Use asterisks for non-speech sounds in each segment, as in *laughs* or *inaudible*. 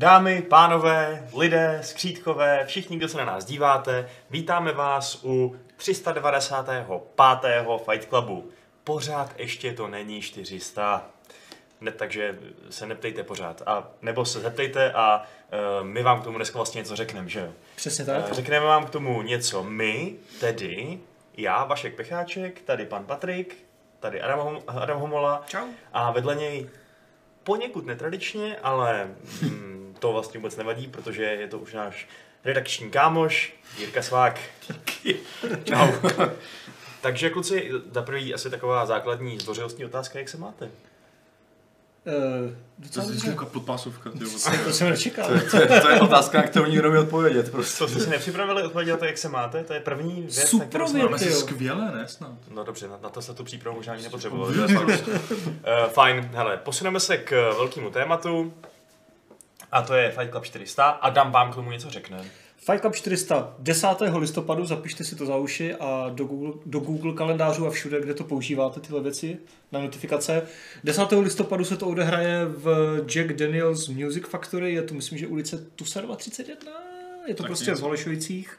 Dámy, pánové, lidé, skřítkové, všichni, kdo se na nás díváte, vítáme vás u 395. Fight Clubu. Pořád ještě to není 400. Ne, takže se neptejte pořád. A, nebo se zeptejte a uh, my vám k tomu dneska vlastně něco řekneme, že jo? Přesně tak. Uh, řekneme vám k tomu něco my, tedy já, Vašek Pecháček, tady pan Patrik, tady Adam, Hom- Adam Homola. Čau. A vedle něj poněkud netradičně, ale mm, to vlastně vůbec nevadí, protože je to už náš redakční kámoš, Jirka Svák. Čau. Takže kluci, za prvý asi taková základní zdvořilostní otázka, jak se máte? Uh, To docela je dobře. jako podpásovka. *laughs* To jsem nečekal. To, je- to, je, to je otázka, na kterou nikdo nemůže odpovědět. Prostě. Co jste si nepřipravili odpovědět na to, jak se máte? To je první věc, na Super kterou jsme... si jo. skvěle, ne snad? No dobře, na, na to se tu přípravu možná ani nepotřebovali. to je fakt. uh, fajn, hele, posuneme se k velkému tématu. A to je Fight Club 400 a dám vám k tomu něco řekne. Fight Club 400 10. listopadu, zapište si to za uši a do Google, do Google kalendářů a všude, kde to používáte, tyhle věci, na notifikace. 10. listopadu se to odehraje v Jack Daniels Music Factory, je to myslím, že ulice Tusarova 31, je to Tak prostě něco. v Holešovicích.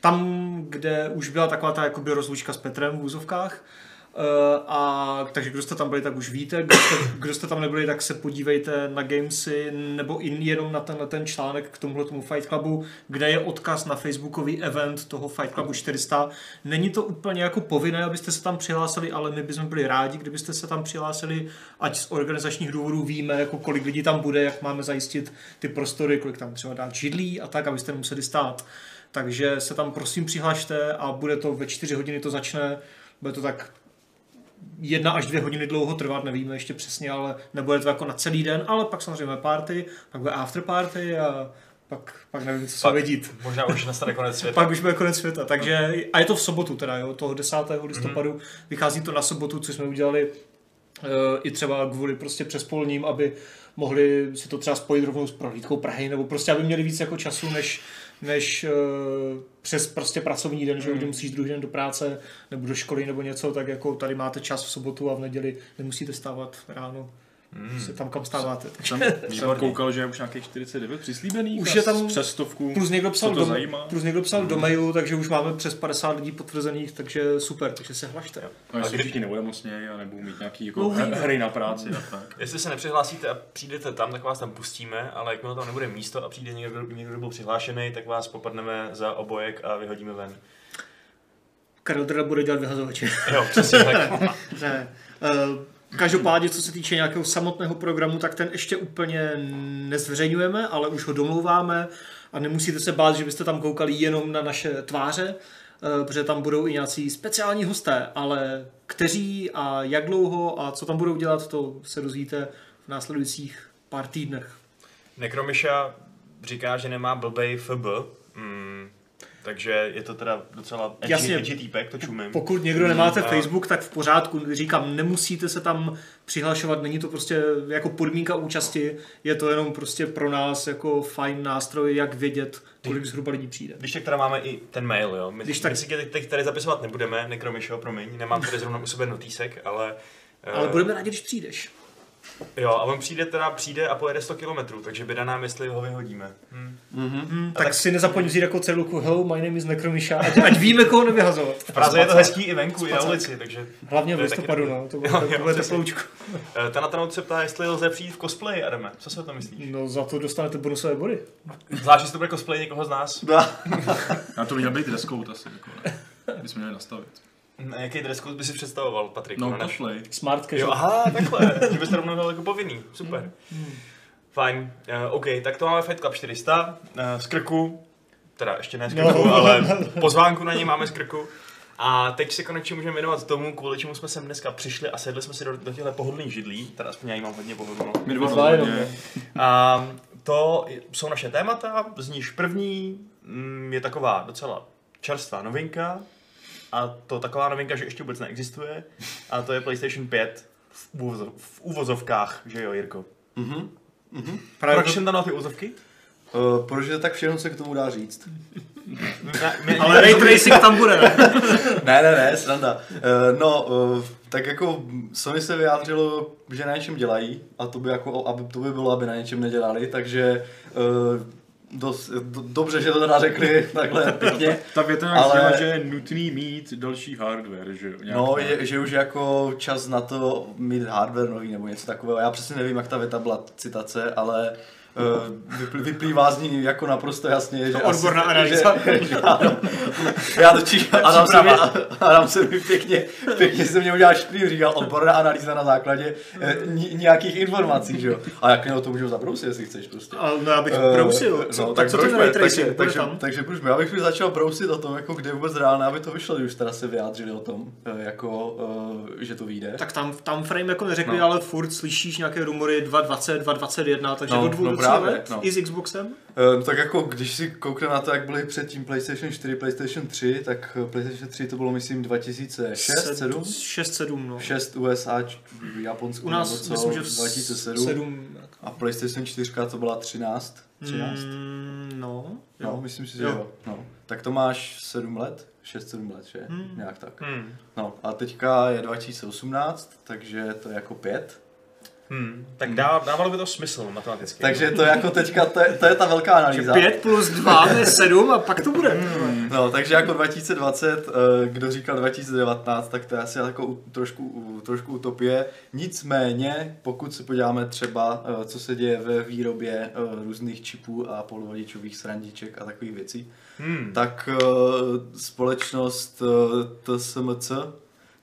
Tam, kde už byla taková ta jakoby rozlučka s Petrem v úzovkách. Uh, a takže kdo jste tam byli, tak už víte. Kdo jste, kdo jste tam nebyli, tak se podívejte na Gamesy nebo i jenom na tenhle ten článek k tomuhle tomu Fight Clubu, kde je odkaz na facebookový event toho Fight Clubu 400. Není to úplně jako povinné, abyste se tam přihlásili, ale my bychom byli rádi, kdybyste se tam přihlásili, ať z organizačních důvodů víme, jako kolik lidí tam bude, jak máme zajistit ty prostory, kolik tam třeba dát židlí a tak, abyste nemuseli stát. Takže se tam prosím přihlašte a bude to ve čtyři hodiny to začne. Bude to tak jedna až dvě hodiny dlouho trvat, nevíme ještě přesně, ale nebude to jako na celý den, ale pak samozřejmě party, pak bude after party a pak, pak nevím, co se dít. Možná už nastane konec světa. *laughs* Pak už bude konec světa, takže a je to v sobotu teda, jo, toho 10. listopadu, mm-hmm. vychází to na sobotu, což jsme udělali uh, i třeba kvůli prostě přespolním, aby mohli si to třeba spojit rovnou s prohlídkou Prahy, nebo prostě aby měli víc jako času, než, než uh, přes prostě pracovní den, že kdy musíš druhý den do práce, nebo do školy, nebo něco, tak jako tady máte čas v sobotu a v neděli nemusíte stávat ráno. Hmm. Se tam, kam stáváte. Jsem, *laughs* jsem koukal, že je už nějakých 49 přislíbených. Už je tam- přes stovku. Plus někdo psal, do, plus někdo psal do mailu, takže už máme přes 50 lidí potvrzených, takže super, takže se hlašte. No, A jestli všichni neodemocnějí a nebudou mít nějaký jako No, hry na práci a tak. Jestli se nepřihlásíte a přijdete tam, tak vás tam pustíme, ale jakmile tam nebude místo a přijde někdo, někdo kdo byl přihlášený, tak vás popadneme za obojek a vyhodíme ven. Karel Drda bude dělat vyhazovače. Jo, přesně tak. *laughs* ne. Uh, každopádně, co se týče nějakého samotného programu, tak ten ještě úplně nezveřejňujeme, ale už ho domlouváme a nemusíte se bát, že byste tam koukali jenom na naše tváře, eh, protože tam budou i nějací speciální hosté, ale kteří a jak dlouho a co tam budou dělat, to se dozvíte v následujících pár týdnech. Nekromiša říká, že nemá blbej FB, takže je to teda docela edgy, Jasně. edgy týpek, to čumím. Pokud někdo nemáte A- Facebook, tak v pořádku. Říkám, nemusíte se tam přihlašovat, není to prostě jako podmínka účasti, je to jenom prostě pro nás jako fajn nástroj, jak vědět, kolik zhruba lidí přijde. Když tak teda máme i ten mail, jo. My, Když tak- my si tě teď tady zapisovat nebudeme, Nekromišo, promiň, nemám tady zrovna u sebe notísek, ale... eh, Ale budeme rádi, když přijdeš. Jo, a on přijde teda, přijde a pojede 100 km, takže by nám, jestli ho vyhodíme. Hm. Hmm, A tak, tak- si nezapomeň vzít jako cedulku Hello, my name is Nekromiša, ať, ať *laughs* víme, koho nevyhazovat. V Praze je to hezký i venku, i na Spacák. ulici, takže... Hlavně v To listopadu, no, to bude, to teploučko. Eh, Ta Natanout se ptá, jestli lze přijít v cosplay, Adame. Co si o tom myslíš? No za to dostanete bonusové body. Zvlášť, jestli to bude cosplay někoho z nás. *laughs* *laughs* Na to měl být dress code asi. Jako, ne? Bychom měli nastavit. Na jaký dress code by si představoval, Patrik? No, cosplay. Smart Jo, casual. aha, takhle, *laughs* že byste rovnou dal jako povinný, super. Fajn, uh, OK, tak to máme Fight Club 400 uh, z krku, teda ještě ne z krku, No. ale pozvánku na něj máme z krku. A teď se konečně můžeme věnovat tomu, kvůli čemu jsme sem dneska přišli a sedli jsme si do, do těchto pohodlných židlí, teda aspoň já jí mám hodně pohodlnou. My dva Dva. A to jsou naše témata, z níž první mm, je taková docela čerstvá novinka, a to taková novinka, že ještě vůbec neexistuje, a to je PlayStation 5 v, uvozov, v uvozovkách, že jo, Jirko? Mhm. Mhm. Právě Proč jsem tam dal ty uvozovky? Uh, protože tak všechno se k tomu dá říct. Ale ray tracing tam bude, ne? *laughs* ne, ne, ne, sranda. Uh, no, uh, tak jako Sony se vyjádřilo, že na něčem dělají a to by, jako, aby, to by bylo, aby na něčem nedělali, takže uh, dost, do, dobře, že to teda řekli *laughs* takhle pěkně. Ta věta nějak Ale- že je nutný mít další hardware, že jo? No, tak. je, že už je jako čas na to mít hardware nový nebo něco takového. Já přesně nevím, jak ta věta byla citace, ale vyplývá z ní jako naprosto jasně, že odborná asi, analýza. Že, že, já totiž, *laughs* Adam se, mi, Adam se mi pěkně, pěkně se mě udělal špíl, říkal odborná analýza na základě eh, ni, nějakých informací, že jo. A jak mě o to můžu zabrousit, jestli chceš prostě. Ale no já bych Eh, brousil. Co, tak, co to je takže, takže, takže pružme, já bych mi začal brousit o tom, jako kde vůbec reálné, aby to vyšlo, když už teda se vyjádřili o tom, eh, jako, eh, že to vyjde. Tak tam, tam frame jako neřekli, No. ale furt slyšíš nějaké rumory 2.20, 2.21, takže No, do dvou no právě, no. i s Xboxem. Eh, tak jako když si koukne na to, jak byly předtím PlayStation 4, PlayStation 3, tak eh, PlayStation 3 to bylo myslím 2006, 7? 6, 7, no. 6 USA, Japonsko U nás nebo co, myslím, že v 2007. 7, A PlayStation 4 to byla 13. 13? Mm, no, No, jo. myslím si, že Jo. jo. No. Tak to máš 7 let? 6-7 let, že? Hmm. Nějak tak. Hmm. No a teďka je 2018, takže to je jako 5. Hmm. Tak dá, dávalo by to smysl matematicky. Takže to je jako teďka, to je, to je ta velká analýza. 5 plus 2 *laughs* je 7 a pak to bude. No, takže jako 2020, eh, kdo říkal 2019, tak to je asi jako trošku, trošku utopie. Nicméně, pokud se podíváme třeba, eh, co se děje ve výrobě eh, různých čipů a polovodičových srandiček a takových věcí, Hmm. tak společnost TSMC,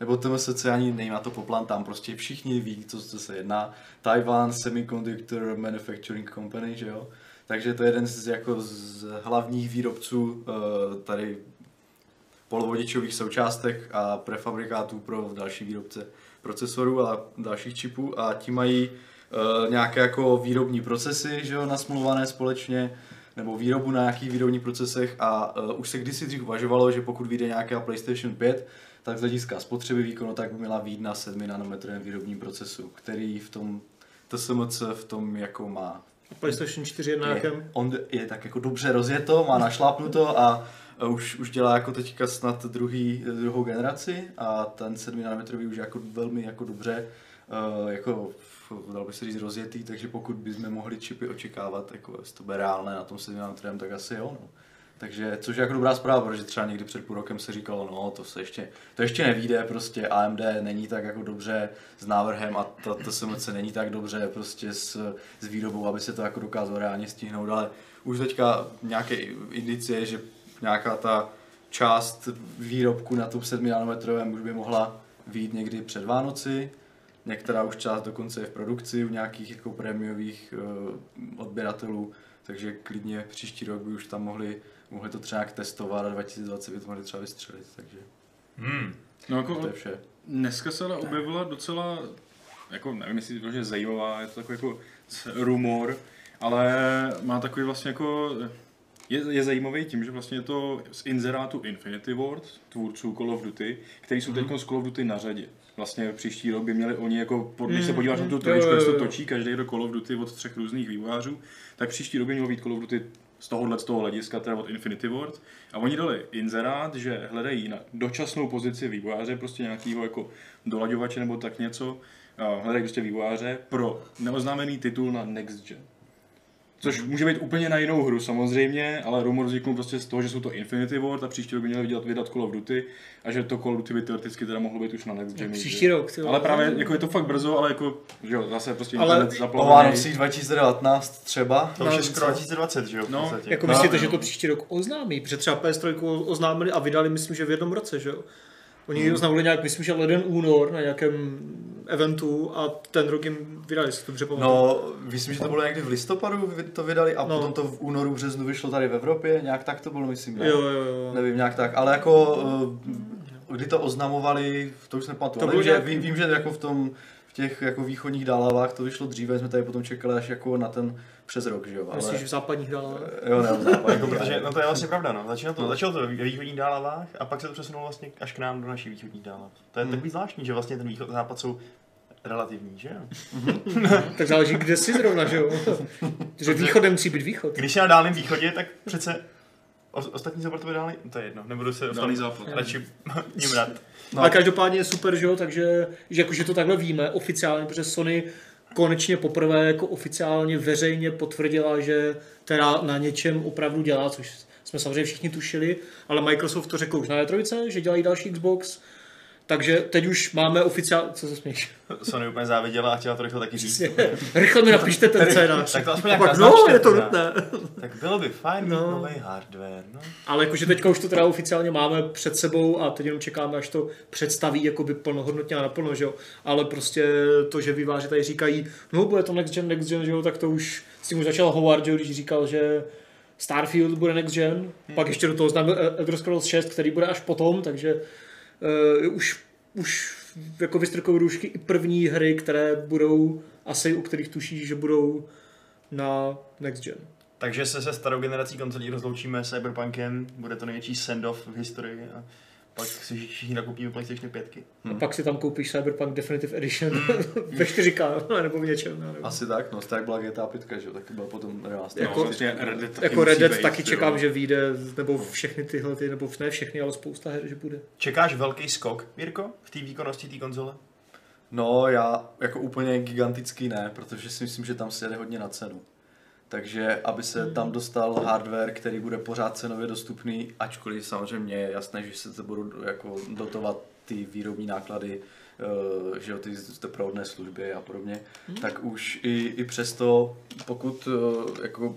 nebo TMSC, ani nevím, to poplan, tam prostě všichni ví, co, co se jedná. Taiwan Semiconductor Manufacturing Company, že jo? Takže to je jeden z, jako z hlavních výrobců eh, tady polovodičových součástek a prefabrikátů pro další výrobce procesorů a dalších čipů a ti mají eh, nějaké jako výrobní procesy, že jo, nasmluvané společně, nebo výrobu na nějakých výrobních procesech a uh, už se kdysi dřív uvažovalo, že pokud vyjde nějaká PlayStation 5, tak z hlediska spotřeby výkonu tak by měla výjít na 7 nanometrovém výrobním procesu, který v tom TSMC v tom jako má A PlayStation 4 je je, on je tak jako dobře rozjeto, má našlápnuto a už, už dělá jako teďka snad druhý, druhou generaci a ten 7 nanometrový už je jako velmi jako dobře uh, jako dalo by se říct rozjetý, takže pokud bychom mohli čipy očekávat, jako jestli to bude reálné na tom 7 nanometrovém, tak asi jo. No. Takže, což je jako dobrá zpráva, protože třeba někdy před půl rokem se říkalo, no to se ještě, to ještě nevíde, prostě AMD není tak jako dobře s návrhem a to se není tak dobře prostě s, s výrobou, aby se to jako dokázalo reálně stihnout, ale už teďka nějaké indicie, že nějaká ta část výrobku na tom 7 nanometrovém už by mohla výjít někdy před Vánoci, některá už část dokonce je v produkci u nějakých jako prémiových uh, odběratelů, takže klidně příští rok by už tam mohli, mohli to třeba testovat a 2020 by to mohli třeba vystřelit, takže Hmm. No jako to je vše. Dneska se ale objevila docela, jako nevím, jestli to je zajímavá, je to takový jako rumor, ale má takový vlastně jako, je, je zajímavý tím, že vlastně je to z inzerátu Infinity Ward, tvůrců Call of Duty, který jsou teď z Call of Duty na řadě. Vlastně příští rok by měli oni jako, když se Mm, podíváš na tu mm, trojičku, jo, jak se to točí každý rok Call of Duty od třech různých vývojářů, tak příští rok by mělo být Call of Duty z tohohle z toho hlediska, teda od Infinity Ward. A oni dali inzerát, že hledají na dočasnou pozici vývojáře, prostě nějakého jako dolaďovače nebo tak něco, hledají prostě vývojáře pro neoznámený titul na Next Gen. Což může být úplně na jinou hru samozřejmě, ale rumor vzniknul prostě z toho, že jsou to Infinity Ward a příští rok by měli vydat, vydat Call of Duty a že to Call of Duty by teoreticky teda mohlo být už na Next Gen. Příští rok, ty. Ale právě jako je to fakt brzo, ale jako, že jo, zase prostě Ale internet O zaplavený. Vánocích 2019 třeba. To už je No, skoro co? 2020, že jo? No. Jako No, myslíte, no. že to příští rok oznámí? Protože třeba PS3 oznámili a vydali, myslím, že v jednom roce, že jo? Oni Hmm. oznámili nějak, myslím, že leden únor na nějakém eventu a ten rok jim vydali, si to dobře pamatuju. No, myslím, že to bylo někdy v listopadu to vydali a No. potom to v únoru, březnu vyšlo tady v Evropě, nějak tak to bylo, myslím. ne? Jo, jo, jo. Nevím, nějak tak, ale jako eh, kdy to oznamovali, to už nepamatuju. To bylo vím, že, vím, vím, že jako v tom v těch jako východních dálavách to vyšlo dříve, jsme tady potom čekali až jako na ten přes rok, že jo. Ale, Myslíš v západních dálách? jo, ne, v západě, Jako, protože, no to je vlastně pravda, no. Začalo to, začalo to ve východních dálavách a pak se to přesunulo vlastně až k nám do našich východních dálav. To je Hmm. takový zvláštní, že vlastně ten východ a západ jsou relativní, že jo? *laughs* Tak záleží, kde jsi zrovna, že jo? *laughs* Že východem musí být východ. Když jsi na Dálném východě, tak přece o- ostatní západ dálný, to je jedno, nebudu se Dálný západ. radši *laughs* ním rád. No. Ale každopádně je super, že jo, takže že, jako, že to takhle víme oficiálně, protože Sony konečně poprvé jako oficiálně veřejně potvrdila, že teda na něčem opravdu dělá, což jsme samozřejmě všichni tušili, ale Microsoft to řekl už na E3, že dělají další Xbox, takže teď už máme oficiálně, co se směš? *laughs* Sony úplně záviděla a chtěla to rychle taky říct. Rychle mi napište ten scénář. Tak to aspoň pak, naznačte no, je to nutné. Tak bylo by fajn No. nový hardware, no. Ale jakože teďka už to teda oficiálně máme před sebou a teď jenom čekáme, až to představí jakoby plnohodnotně a naplno, že jo. Ale prostě to, že výváři tady říkají, no bude to next gen, next gen, že jo, tak to už s tím už začal Howard, že jo, když říkal, že Starfield bude next gen, hmm. pak ještě do toho známe Elder Scrolls 6, který bude až potom, takže uh, už, už jako vystrkou růžky i první hry, které budou asi, u kterých tušíš, že budou na next gen. Takže se se starou generací konzolí rozloučíme s Cyberpunkem, bude to největší send-off v historii a pak si všichni nakupíme PlayStation 5. A pak si tam koupíš Cyberpunk Definitive Edition *laughs* ve 4K nebo v něčem. Já nevím. Asi tak, no, tak byla GTA 5, že jo, taky byl potom remaster. Jako- No, vlastně Red Dead taky Jako Red Dead taky jo. čekám, že vyjde, nebo všechny tyhle, ty, nebo ne všechny, ale spousta her, že bude. Čekáš velký skok, Mirko, v té výkonnosti té konzole? No, já jako úplně gigantický ne, protože si myslím, že tam se jede hodně na cenu. Takže aby se tam dostal hardware, který bude pořád cenově dostupný, ačkoliv samozřejmě je jasné, že se to budou jako dotovat ty výrobní náklady, eh, že jo, ty doprovodné služby a podobně, tak už i, i přesto, pokud eh, jako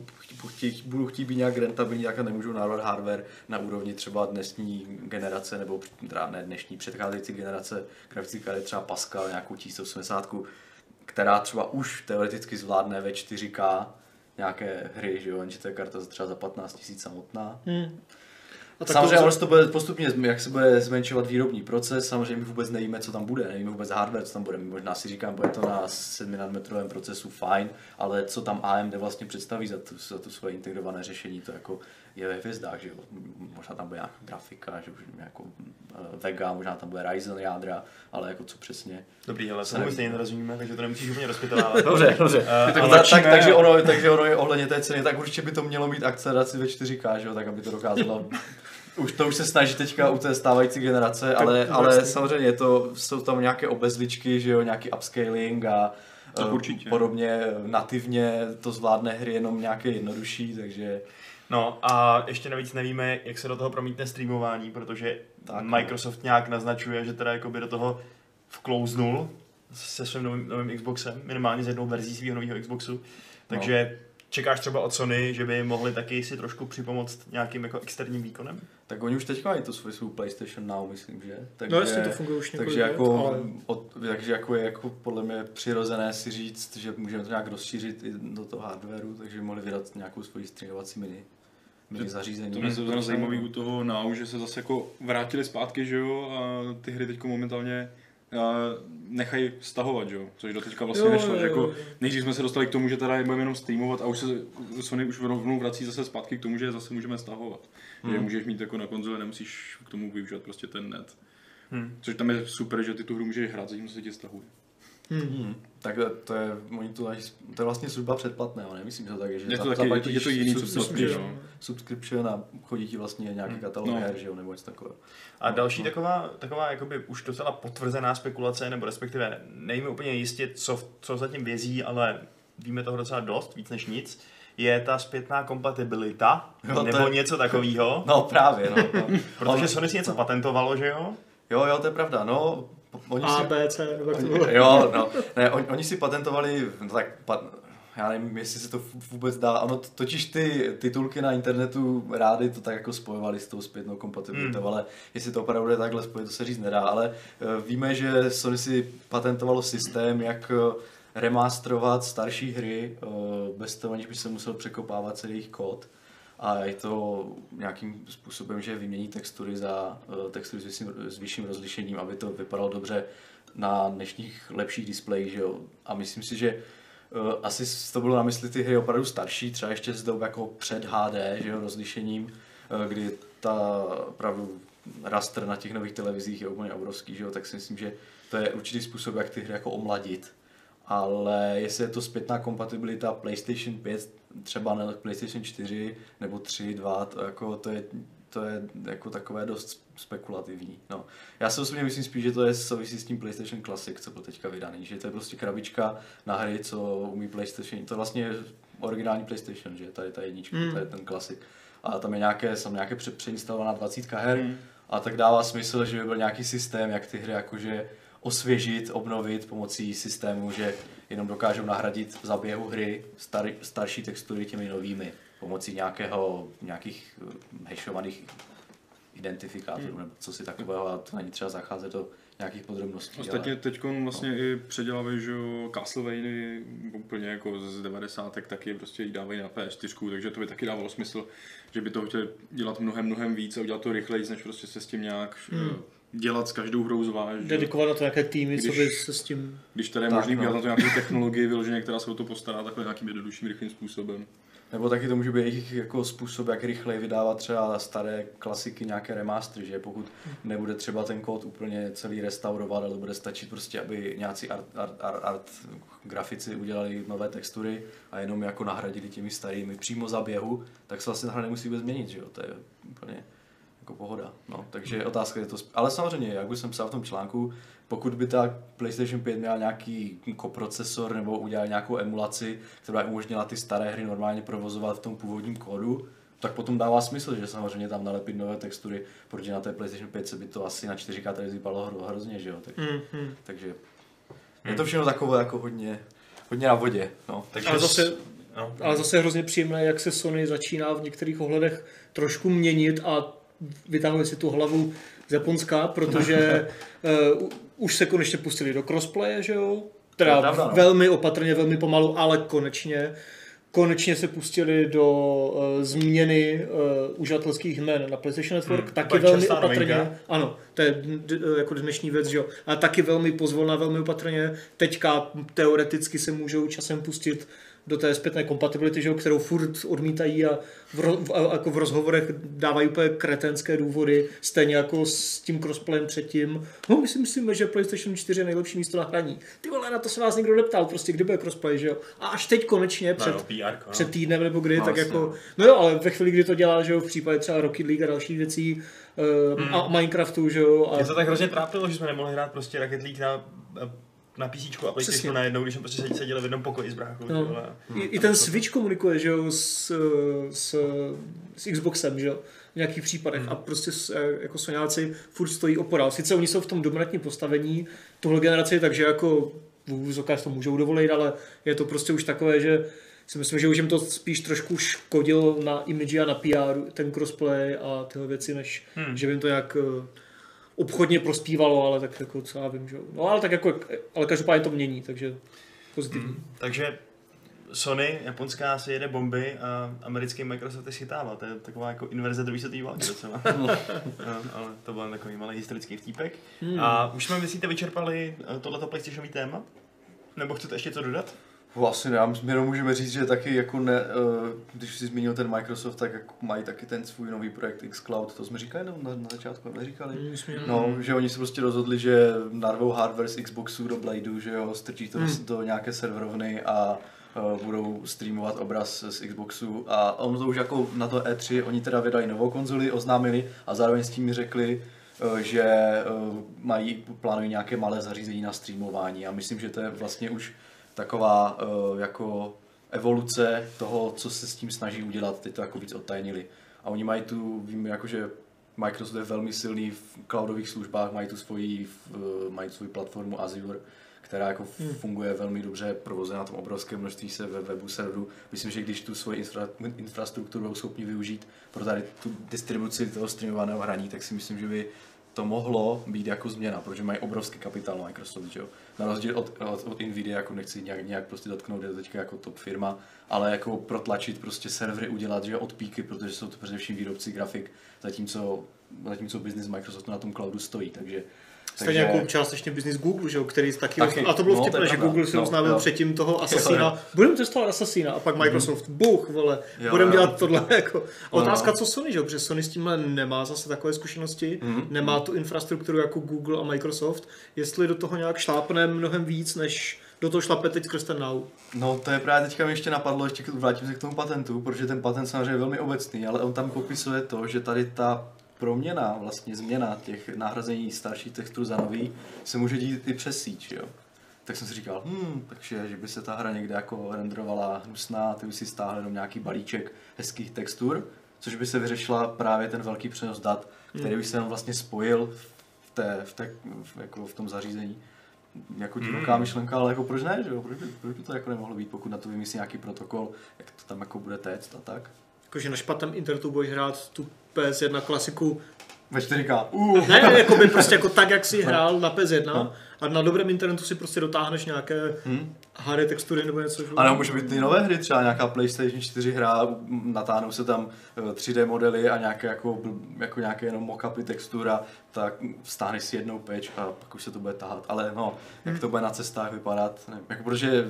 budu chtít být nějak rentabilní, tak nemůžu narvat hardware na úrovni třeba dnešní generace, nebo teda ne dnešní, předcházející generace grafických karet, třeba Pascal, nějakou 1080, která třeba už teoreticky zvládne ve 4K nějaké hry, že jo, jenže to je karta třeba za 15 000 samotná. Hmm. A tak Samozřejmě to, to bude postupně, jak se bude zmenšovat výrobní proces, samozřejmě my vůbec nevíme, co tam bude, nevíme vůbec hardware, co tam bude. My možná si říkám, bude to na 7 nanometrovém procesu fajn, ale co tam AMD vlastně představí za tu, za tu svoje integrované řešení, to jako je ve hvězdách, že jo. Možná tam bude nějaká grafika, že už jako eh, Vega, možná tam bude Ryzen jádra, ale jako co přesně. Dobrý, ale Se tomu neví. stejně nerozumíme, takže to nemusíš úplně rozpitovávat. *laughs* Dobře, dobře. Eh, tak tak, ne, takže, ono, takže ono je ohledně té ceny, tak určitě by to mělo mít akceleraci ve 4K, že jo, tak aby to dokázalo. *laughs* už to už se snaží teďka u té stávající generace, ale, vůbec ale ne. samozřejmě je to, jsou tam nějaké obezličky, že jo, nějaký upscaling a Tak eh, určitě. podobně nativně to zvládne hry jenom nějaké jednodušší, takže No a ještě navíc nevíme, jak se do toho promítne streamování, protože Tak, no. Microsoft nějak naznačuje, že teda jakoby do toho vklouznul se svým novým, novým Xboxem, minimálně s jednou verzí svého nového Xboxu. Takže čekáš třeba od Sony, že by mohli taky si trošku připomoct nějakým jako externím výkonem? tak oni už teďka mají tu svoji, svou PlayStation Now, myslím, že? Takže, no jestli to funguje už několik takže jako, ale... od, takže jako je jako podle mě přirozené si říct, že můžeme to nějak rozšířit i do toho hardwareu, takže mohli vydat nějakou svoji streamovací mini, mini zařízení. To mě se to zajímavý u toho Now, že se zase jako vrátili zpátky, že jo, a ty hry teď momentálně a, nechají stahovat, že jo, což do teďka vlastně Jo, nešlo. jo, Jako, jo. nejdřív jsme se dostali k tomu, že teda je budeme jenom streamovat a už se Sony už rovnou vrací zase zpátky k tomu, že je zase můžeme stahovat. Hmm. Že můžeš mít jako na konzoli, nemusíš k tomu využívat prostě ten net. Hmm. Což tam je super, že ty tu hru můžeš hrát, zatímco se ti stahuje. Hmm. Tak to je, oni to, to je vlastně služba předplatného, nemyslím, že to tak je, že Je to za- taky- je to- zaplatíš je to jiný, subscription- no. subscription a chodí ti vlastně nějaký katalog No. her, že jo, nebo něco takového. A další taková, taková jakoby už docela potvrzená spekulace, nebo respektive nevíme úplně jistě, co, co zatím vězí, ale víme toho docela dost, víc než nic, je ta zpětná kompatibilita, to nebo je- něco takového. *laughs* No právě, no. no. *laughs* Protože Sony si něco patentovalo, že jo? Jo, jo, to je pravda, no. Oni A, si, B, C, nebo jak to bylo. jo, no. Ne, oni, oni si patentovali, no tak, pa, já nevím, jestli se to vůbec dá, ono totiž ty titulky na internetu rády to tak jako spojovali s tou zpětnou kompatibilitou, Hmm. ale jestli to opravdu je takhle spojit, to se říct nedá, ale eh, víme, že Sony si patentovalo systém, jak eh, remasterovat starší hry eh, bez toho, aniž by se musel překopávat celý jejich kód. A je to nějakým způsobem, že vymění textury za eh, textury s vyšším, s vyšším rozlišením, aby to vypadalo dobře na dnešních lepších displejích, že jo. A myslím si, že uh, asi to bylo na mysli ty hry opravdu starší, třeba ještě z dob jako před HD, že jo, rozlišením, uh, kdy ta opravdu raster na těch nových televizích je úplně obrovský, že jo, tak si myslím, že to je určitý způsob, jak ty hry jako omladit. Ale jestli je to zpětná kompatibilita PlayStation 5, třeba na PlayStation 4 nebo 3, 2, to, jako, to je to je jako takové dost spekulativní. No. Já si osobně myslím spíš, že to je souvisí s tím PlayStation Classic, co byl teďka vydaný, že to je prostě krabička na hry, co umí PlayStation, to je vlastně originální PlayStation, že tady ta jednička, mm. to je ten Classic. A tam je nějaké, jsem nějaké přeinstalovaná 20 her mm. a tak dává smysl, že by byl nějaký systém, jak ty hry jakože osvěžit, obnovit pomocí systému, že jenom dokážou nahradit za běhu hry star, starší textury těmi novými pomocí nějakého, nějakých eh, hashovaných identifikátorů hmm. nebo co si takového a to není třeba zacházet do nějakých podrobností. Ostatně ale... teď vlastně no. i předělávají, že Castlevania úplně jako z 90. taky prostě jí dávají na PS4, takže to by taky dávalo smysl, že by to chtěli dělat mnohem, mnohem víc a udělat to rychleji, než prostě se s tím nějak hmm. Dělat s každou hrou zvlášť. Dedikovat na to nějaké týmy, když, co by se s tím... Když tady je možný no. na to nějakou technologii vyloženě, která se o to postará takhle nějakým jednodušším, rychlým způsobem. Nebo taky to může být jejich jako způsob, jak rychleji vydávat třeba staré klasiky, nějaké remastery, že pokud nebude třeba ten kód úplně celý restaurovat, ale bude stačit prostě, aby nějací art, art, art, art grafici udělali nové textury a jenom jako nahradili těmi starými přímo za běhu, tak se vlastně hra nemusí vůbec změnit, že jo, to je úplně jako pohoda. No, takže otázka je to, ale samozřejmě, jak už jsem psal v tom článku, pokud by ta PlayStation 5 měla nějaký koprocesor nebo udělal nějakou emulaci, která umožnila ty staré hry normálně provozovat v tom původním kódu, tak potom dává smysl, že samozřejmě tam nalepit nové textury, protože na té PlayStation 5 se by to asi na 4K tady vypadalo hro, hrozně, že jo? Tak, mm-hmm. Takže je to všechno takové jako hodně, hodně na vodě. No. Takže ale, zase, no. ale zase hrozně příjemné, jak se Sony začíná v některých ohledech trošku měnit a vytahuje si tu hlavu z Japonska, protože *laughs* uh, už se konečně pustili do crossplaye, že jo? Teda pravda, no. velmi opatrně, velmi pomalu, ale konečně. Konečně se pustili do uh, změny uh, uživatelských jmen na PlayStation Network, hmm, taky velmi opatrně. Novinka. Ano, to je d- jako dnešní věc, že jo. A taky velmi pozvolná, velmi opatrně. Teďka teoreticky se můžou časem pustit do té zpětné kompatibility, že, kterou furt odmítají a v, ro, a, jako v rozhovorech dávají úplně kretenské důvody, stejně jako s tím crossplayem předtím. No, my si myslíme, že PlayStation 4 je nejlepší místo na hraní. Ty vole, na to se vás nikdo neptal, prostě kdy bude crossplay, že jo? A až teď konečně, před, no, PR, no. před týdnem nebo kdy, no, tak vlastně. jako, no jo, ale ve chvíli, kdy to dělá, že jo, v případě třeba Rocket League a dalších věcí, uh, hmm. a Minecraftu, že jo. A... Mě to tak hrozně trápilo, že jsme nemohli hrát prostě Rocket League na na PC a PlayStation najednou, když jsme prostě seděli v jednom pokoji s bráchou. No. I, I, ten Switch komunikuje, že jo, s, s, s Xboxem, že jo, v nějakých případech hmm. a prostě s, e, jako Soňáci furt stojí opora. Sice oni jsou v tom dominantním postavení tuhle generaci, takže jako v to můžou dovolit, ale je to prostě už takové, že si myslím, že už jim to spíš trošku škodilo na image a na PR, ten crossplay a tyhle věci, než hmm. že by jim to jak obchodně prospívalo, ale tak jako co já vím, že No ale tak jako, ale každopádně to mění, takže pozitivní. Mm, takže Sony, japonská si jede bomby a americký Microsoft je schytává. To je taková jako inverze druhé světové války docela. *laughs* no, ale to byl takový malý historický vtípek. Hmm. A už jsme, myslíte, vyčerpali eh, tohleto PlayStationový téma? Nebo chcete ještě co dodat? Vlastně nám jenom můžeme říct, že taky jako ne, uh, když jsi zmínil ten Microsoft, tak jako mají taky ten svůj nový projekt xCloud, to jsme říkali no, na, na začátku, neříkali? Mm, no, že oni se prostě rozhodli, že narvou hardware z Xboxu do Bladeu, že jo, strčí to mm. do nějaké serverovny a uh, budou streamovat obraz z Xboxu a on to už jako na to E3, oni teda vydali novou konzoli, oznámili a zároveň s tím mi řekli, že mají, plánují nějaké malé zařízení na streamování a myslím, že to je vlastně už taková uh, jako evoluce toho, co se s tím snaží udělat, teď to jako víc odtajnili. A oni mají tu, víme, jakože Microsoft je velmi silný v cloudových službách, mají tu svoji, uh, mají svou platformu Azure, která jako hmm. funguje velmi dobře, provozuje na tom obrovské množství se ve webu serveru. Myslím, že když tu svoji infra, infrastrukturu budou schopni využít pro tady tu distribuci toho streamovaného hraní, tak si myslím, že by to mohlo být jako změna, protože mají obrovský kapitál Microsoft, že jo? Na rozdíl od, od, od Nvidia, jako nechci nějak, nějak prostě dotknout, je to teďka jako top firma, ale jako protlačit prostě servery udělat, že od píky, protože jsou to především výrobci grafik, zatímco, zatímco business Microsoftu na tom cloudu stojí, takže Stejně jako částečně business Google, že jo, který taky, Taky, a to bylo no, vtipné, že. Google si No, oznámil jo. předtím toho *laughs* Assassina, budeme testovat Assassina a pak Microsoft, buch, vole, Jo, budeme jo. dělat tohle, *laughs* jako. A No, otázka, no. co Sony, že jo, protože Sony s tímhle nemá zase takové zkušenosti, Mhm. nemá tu infrastrukturu jako Google a Microsoft, jestli do toho nějak šlápne mnohem víc, než do toho šlape teď skrz ten Now. No to je právě teďka mi ještě napadlo, ještě vrátím se k tomu patentu, protože ten patent samozřejmě je velmi obecný, ale on tam popisuje to, že tady ta proměna, vlastně změna těch nahrazení starších textur za nový se může dít i přes síť, jo. Tak jsem si říkal, hm, takže že by se ta hra někde jako renderovala hnusná, ty by si stáhli jenom nějaký balíček hezkých textur, což by se vyřešila právě ten velký přenos dat, který by se jenom vlastně spojil v, té, v, té, v, jako v tom zařízení jako divoká Hmm. myšlenka, ale jako proč ne, že jo? Proč by, proč by to jako nemohlo být, pokud na to vymyslí nějaký protokol, jak to tam jako bude téct a tak. Jakože na špatném internetu budeš hrát tu PS1 klasiku Ve 4K. Uh. Ne, jako by prostě jako tak, jak si hrál na PS1 No. A na dobrém internetu si prostě dotáhneš nějaké Hm? HD textury nebo něco. že? A nebo může být ty nové hry, třeba nějaká PlayStation 4 hra, natáhnou se tam eh, 3D modely a nějaké jako, jako nějaké jenom mockupy textura, tak stáhneš si jednou peč a pak už se to bude tahat. Ale no, jak to bude na cestách vypadat, nevím. Jako protože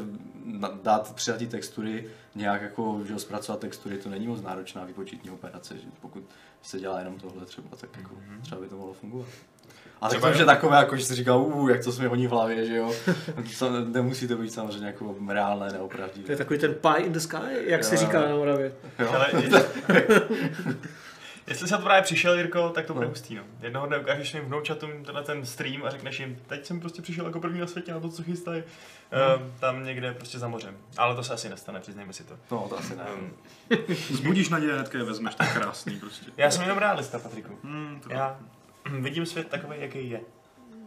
dát přijatí textury, nějak jako že zpracovat textury, to není moc náročná výpočetní operace, že pokud se dělá jenom tohle třeba, tak jako třeba by to mohlo fungovat. A tak to je takové, jako že si říkal, uh, jak to se mi honí v hlavě, že jo. *laughs* To nemusí to být samozřejmě jako reálné, To neopravdivé. je takový ten pie in the sky, jak se říká jo. na Moravě. Jo. Ale *laughs* jestli se to právě přišel, Jirko, tak to bude No. hustý, no. Jednoho dne ukážeš svým vnoučatům tenhle ten stream a řekneš jim, teď jsem prostě přišel jako první na světě na to, co chystají. Ehm, tam někde prostě za mořem. Ale to se asi nestane, přiznejme si to. No, to asi ne. Ehm, Zbudíš naděje, hnedka je vezmeš, to je krásný prostě. já jsem jenom realista, Patriku. Hmm, to Já *clears throat* vidím svět takový, jaký je.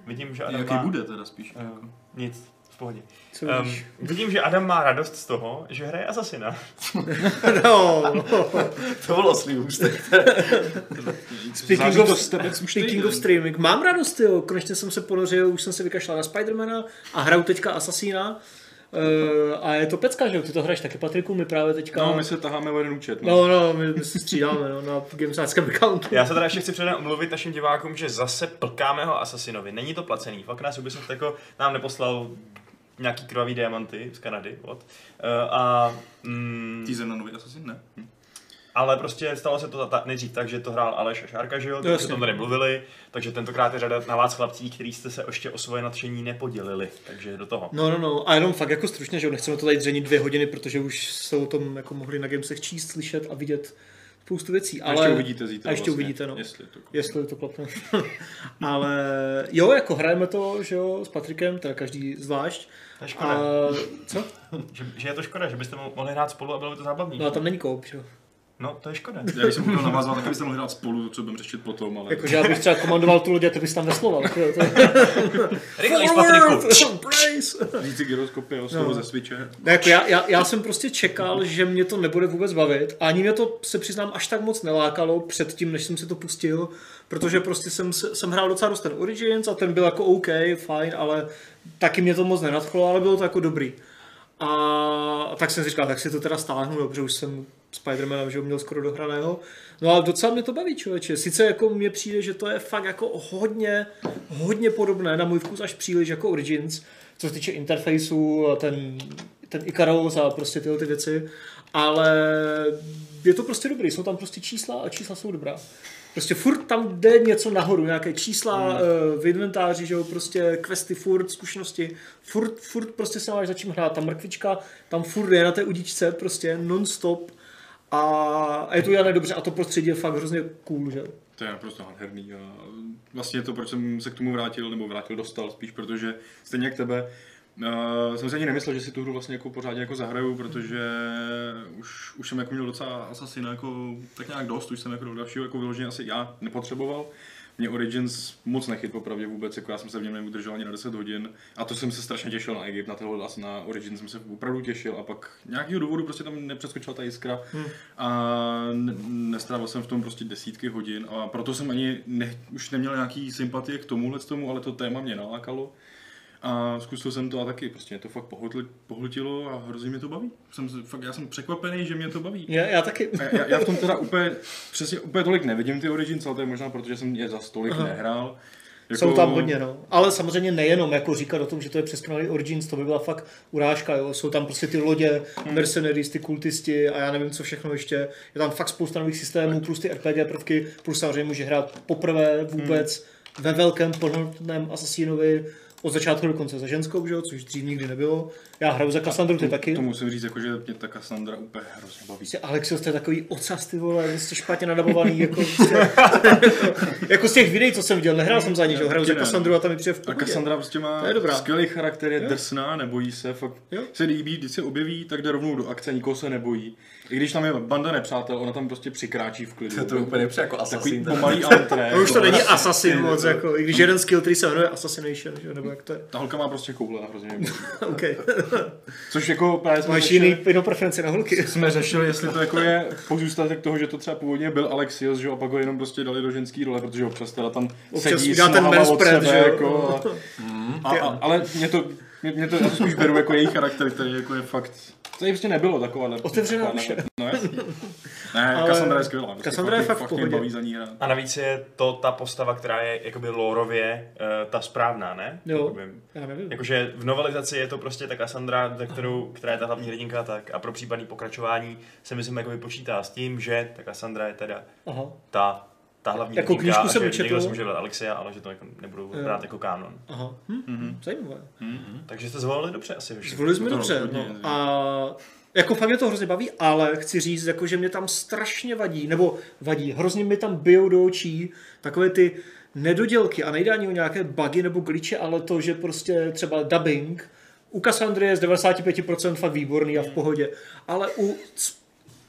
Vidím, že Adam Jaký má... bude teda spíš. Jako. nic, v pohodě. Co Um, vidím, že Adam má radost z toho, že hraje Assassina. *laughs* No, *laughs* To bylo slý ústek. Speaking of- Speaking of streaming, mám radost, jo. Konečně jsem se ponořil, už jsem se vykašlal na Spidermana a hraju teďka Assassina. Uh, a je to pecka, že jo? Ty to hraješ taky, Patriku, my právě teďka... No, my se taháme o jeden účet. No. No, no, my, my si střídáme no, na Gamesáckém accountu. Já se teda ještě chci předem omluvit našim divákům, že zase plkáme ho Assassinovi. Není to placený. Fakt nás Ubisoft jako nám neposlal nějaký krvavý diamanty z Kanady. What? Uh, a, mm, Teaser na nový Assassin, ne? Hm. Ale prostě stalo se to ta, nejdřív tak, že to hrál Aleš a Šárka, že jo? No, Takže jasně. o tom tady mluvili. Takže tentokrát je řada na vás chlapcí, kteří jste se ještě o svoje nadšení nepodělili. Takže do toho. No, no, no, a jenom fakt jako stručně, že jo, nechceme to tady dřenit dvě hodiny, protože už se o tom jako mohli na Gamesech číst, slyšet a vidět spoustu věcí. A Ale... ještě uvidíte zítra A ještě vlastně, uvidíte, no. Jestli to Jestli to klapne. *laughs* Ale jo, jako hrajeme to, že jo, s Patrikem, teda každý zvlášť. To je škoda. A co? *laughs* Že, že, je to škoda, že byste mo- mohli hrát spolu a bylo by to zábavný. No a tam není koup, že jo. No to je škoda. Já když jsem chtěl navázat, tak byste mohli hrát spolu, co budeme řešit potom, ale... Jakože já bych třeba komandoval tu lodě, ty bys tam vesloval. Jako, z Patriku! Si gyroskopy a No. ze switche. Ne, jako já, já, já, jsem prostě čekal, že mě to nebude vůbec bavit. A ani mě to, se přiznám, až tak moc nelákalo předtím, než jsem si to pustil, protože prostě jsem, se- jsem hrál docela dost ten Origins a ten byl jako OK, fajn, ale taky mě to moc nenadchlo, ale bylo to jako dobrý. A tak jsem si říkal, tak si to teda stáhnu, protože už jsem Spidermana že ho měl skoro dohraného. No ale docela mě to baví, člověče. Sice jako mně přijde, že to je fakt jako hodně, hodně podobné, na můj vkus až příliš jako Origins, co se týče interfejsu a ten, ten Icaros a prostě tyhle ty věci, ale je to prostě dobrý, jsou tam prostě čísla a čísla jsou dobrá. Prostě furt tam jde něco nahoru, nějaké čísla mm. v inventáři, že jo, prostě questy, furt, zkušenosti, furt, furt prostě se máš za čím hrát, ta mrkvička tam furt je na té udičce, prostě non-stop a, je to udělané dobře a to prostředí je fakt hrozně cool, že. To je naprosto nádherný a vlastně to, proč jsem se k tomu vrátil, nebo vrátil dostal spíš, protože stejně jak tebe, Uh, jsem si ani nemyslel, že si tu hru vlastně jako pořádně jako zahraju, protože už, už jsem jako měl docela Assassin jako tak nějak dost, už jsem jako do dalšího jako vyloženě asi já nepotřeboval. Mě Origins moc nechyt popravdě vůbec, jako já jsem se v něm neudržel ani na 10 hodin a to jsem se strašně těšil na Egypt, na asi na Origins jsem se opravdu těšil a pak nějakého důvodu prostě tam nepřeskočila ta jiskra hmm. a ne- nestrávil jsem v tom prostě desítky hodin a proto jsem ani ne, už neměl nějaký sympatie k tomuhle tomu, ale to téma mě nalákalo. A zkusil jsem to a taky prostě mě to fakt pohltilo a hrozně mě to baví. Jsem, se- fakt, já jsem překvapený, že mě to baví. Já, já taky. A já, já v tom teda úplně, přesně úplně tolik nevidím ty Origins, ale to je možná proto, že jsem je za stolik Aha. nehrál. Jako- Jsou tam hodně, no. Ale samozřejmě nejenom jako říkat o tom, že to je přeskonalý Origins, to by byla fakt urážka, jo. Jsou tam prostě ty lodě, Hmm. mercenaries, ty kultisti a já nevím, co všechno ještě. Je tam fakt spousta nových systémů, plus ty RPG prvky, plus samozřejmě může hrát poprvé vůbec Hmm. ve velkém plnohodnotném Assassinovi od začátku do konce za ženskou, že jo, což dřív nikdy nebylo. Já hraju za Cassandru, ty taky. To musím říct, jako, že mě ta Cassandra úplně hrozně baví. Prostě Alexios, to je takový ocas, ty vole, jste špatně nadabovaný, jako, *laughs* prostě, jako z těch videí, co jsem viděl, nehrál jsem za ní, že jo, hraju za Ne. Cassandru a tam mi přijde v A pohodě. Cassandra prostě má To je dobrá. skvělý charakter, je drsná, nebojí se, fakt Jo. se líbí, když se objeví, tak jde rovnou do akce, nikoho se nebojí. I když tam je banda nepřátel, ona tam prostě přikráčí v klidu. To, to úplně nepřijde jako Takový Assassin. pomalý *laughs* antré. Už to není Assassin moc, jako, i když jeden skill, který se jmenuje Assassination, že? jo, nebo jak to je. Ta holka má prostě koule a hrozně. *laughs* OK. Což jako právě jsme Máš řešili, jiný, jinou preferenci na holky. jsme řešili, jestli to jako je pozůstatek toho, že to třeba původně byl Alexios, že a pak ho jenom prostě dali do ženský role, protože občas teda tam Občas sedí s ten nohama od sebe, že jo. jako, a, *laughs* a, a, ale mě to, mě, mě to já to spíš beru jako její charakter, který jako je fakt, to jí prostě nebylo taková. Otevřená duše. No jasně. *laughs* Ne, Ale Cassandra je skvělá. Prostě Cassandra je fakt v fakt mě baví za ní hrát. A navíc je to ta postava, která je jakoby lorově uh, ta správná, ne? Jo. Jakoby, Já nevím. Jakože v novelizaci je to prostě ta Cassandra, za kterou, která je ta hlavní hrdinka, tak a pro případný pokračování se myslím jakoby počítá s tím, že ta Cassandra je teda Aha. ta, ta hlavní Jako hrdinka knížku jsem že četl. někdo si může dát Alexia, ale že to jako nebudou Jo. brát jako kanon. Aha. Hm? Mhm. Zajímavé. Takže jste zvolili dobře asi. Zvolili jsme dobře. No. A jako fakt mě to hrozně baví, ale chci říct, jako, že mě tam strašně vadí, nebo vadí, hrozně mi tam bijou do očí takové ty nedodělky a nejde ani o nějaké bugy nebo glitche, ale to, že prostě třeba dubbing. U Cassandry je z 95% fakt výborný a v pohodě, ale u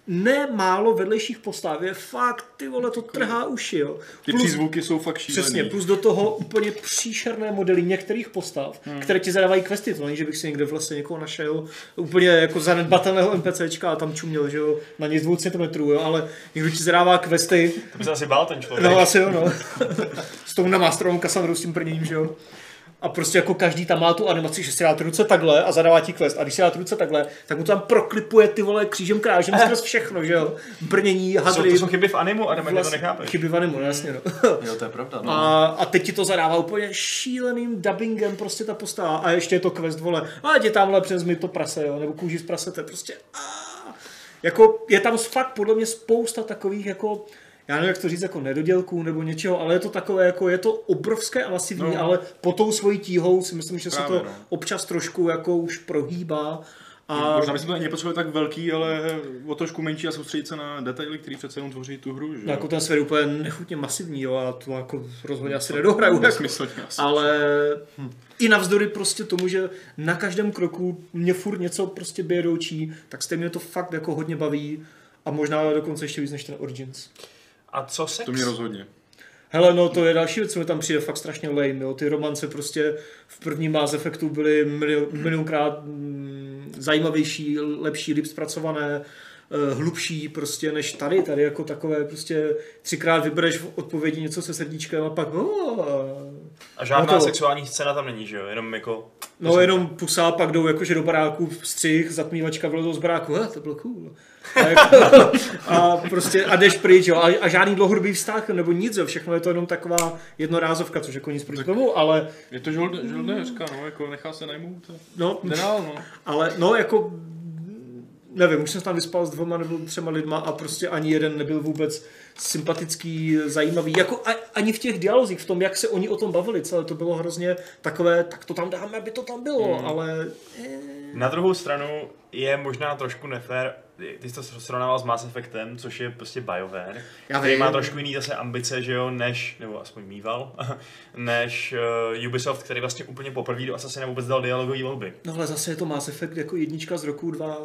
c- ne málo vedlejších postav je fakt, ty vole, to trhá uši, jo. Ty Plus- přízvuky jsou fakt šílený. Přesně, plus do toho úplně příšerné modely některých postav, hmm. které ti zadávají questy. To není, že bych si někde vlastně někoho našel úplně jako zanedbatelného NPCčka a tam čuměl, že jo, na něj z dvou centimetrů, jo, ale někdo ti zadává questy, To by se asi bál ten člověk. no asi jo, no. *laughs* S tou namástrovou Cassandrou s tím prvním, že jo. A prostě jako každý tam má tu animaci, že si dá ruce takhle a zadává ti quest. A když si dá ruce takhle, tak mu tam proklipuje ty vole křížem krážem skrz *laughs* všechno, že jo. Brnění, jsou, hadry, to jsou chyby v animu, Adam, vlastně, to nechápeš. chyby v animu, no, jasně, no. *laughs* Jo, to je pravda. No. A, a teď ti to zadává úplně šíleným dubbingem prostě ta postava. A ještě je to quest, vole, a jdi tamhle přes mi to prase, jo, nebo kůži z prasete, prostě. A, jako je tam fakt podle mě spousta takových jako já nevím, jak to říct, jako nedodělků nebo něčeho, ale je to takové, jako je to obrovské a masivní, No. ale po tou svojí tíhou si myslím, že se Právě, to no. občas trošku jako už prohýbá. A Možná bychom to ani nepotřebovali tak velký, ale o trošku menší a soustředit se na detaily, které přece jenom tvoří tu hru. Že? no, jako ten svět je úplně nechutně masivní, jo, a to jako rozhodně asi nedohraju. Jako. Ale i navzdory prostě tomu, že na každém kroku mě furt něco prostě bije do očí, tak stejně mě to fakt jako hodně baví a možná dokonce ještě víc než ten Origins. A co sex? To mě rozhodně. Hele, no to je další věc, co mi tam přijde fakt strašně lame, jo. Ty romance prostě v prvním Mass Effectu byly milio- milionkrát mm, zajímavější, lepší, líp zpracované, hlubší prostě než tady, tady jako takové prostě třikrát vybereš v odpovědi něco se srdíčkem a pak oh, A žádná No to- sexuální scéna tam není, že jo? Jenom jako... No jenom pusa, pak jdou jakože do baráku střih, zatmívačka vylezou z baráku, ah, to bylo cool. A, jako, *laughs* a prostě a jdeš pryč, jo, a, a žádný dlouhodobý vztah, nebo nic, jo, všechno je to jenom taková jednorázovka, což jako nic proti tomu, ale Je to žolde, žoldnéřka, no, jako nechá se najmout. a no, Jde dál, no. ale no jako nevím, už jsem tam vyspal s dvoma nebo třema lidma a prostě ani jeden nebyl vůbec sympatický, zajímavý, jako a, ani v těch dialozích, v tom, jak se oni o tom bavili, celé to bylo hrozně takové, tak to tam dáme, aby to tam bylo, hmm. ale... Eh. Na druhou stranu je možná trošku nefér, ty jsi to srovnával s Mass Effectem, což je prostě BioWare, Já který vím. má trošku jiný zase ambice, že jo, než, nebo aspoň mýval, *laughs* než uh, Ubisoft, který vlastně úplně poprvé do Assassina vůbec dal dialogový volby. No ale zase je to Mass Effect jako jednička z roku 2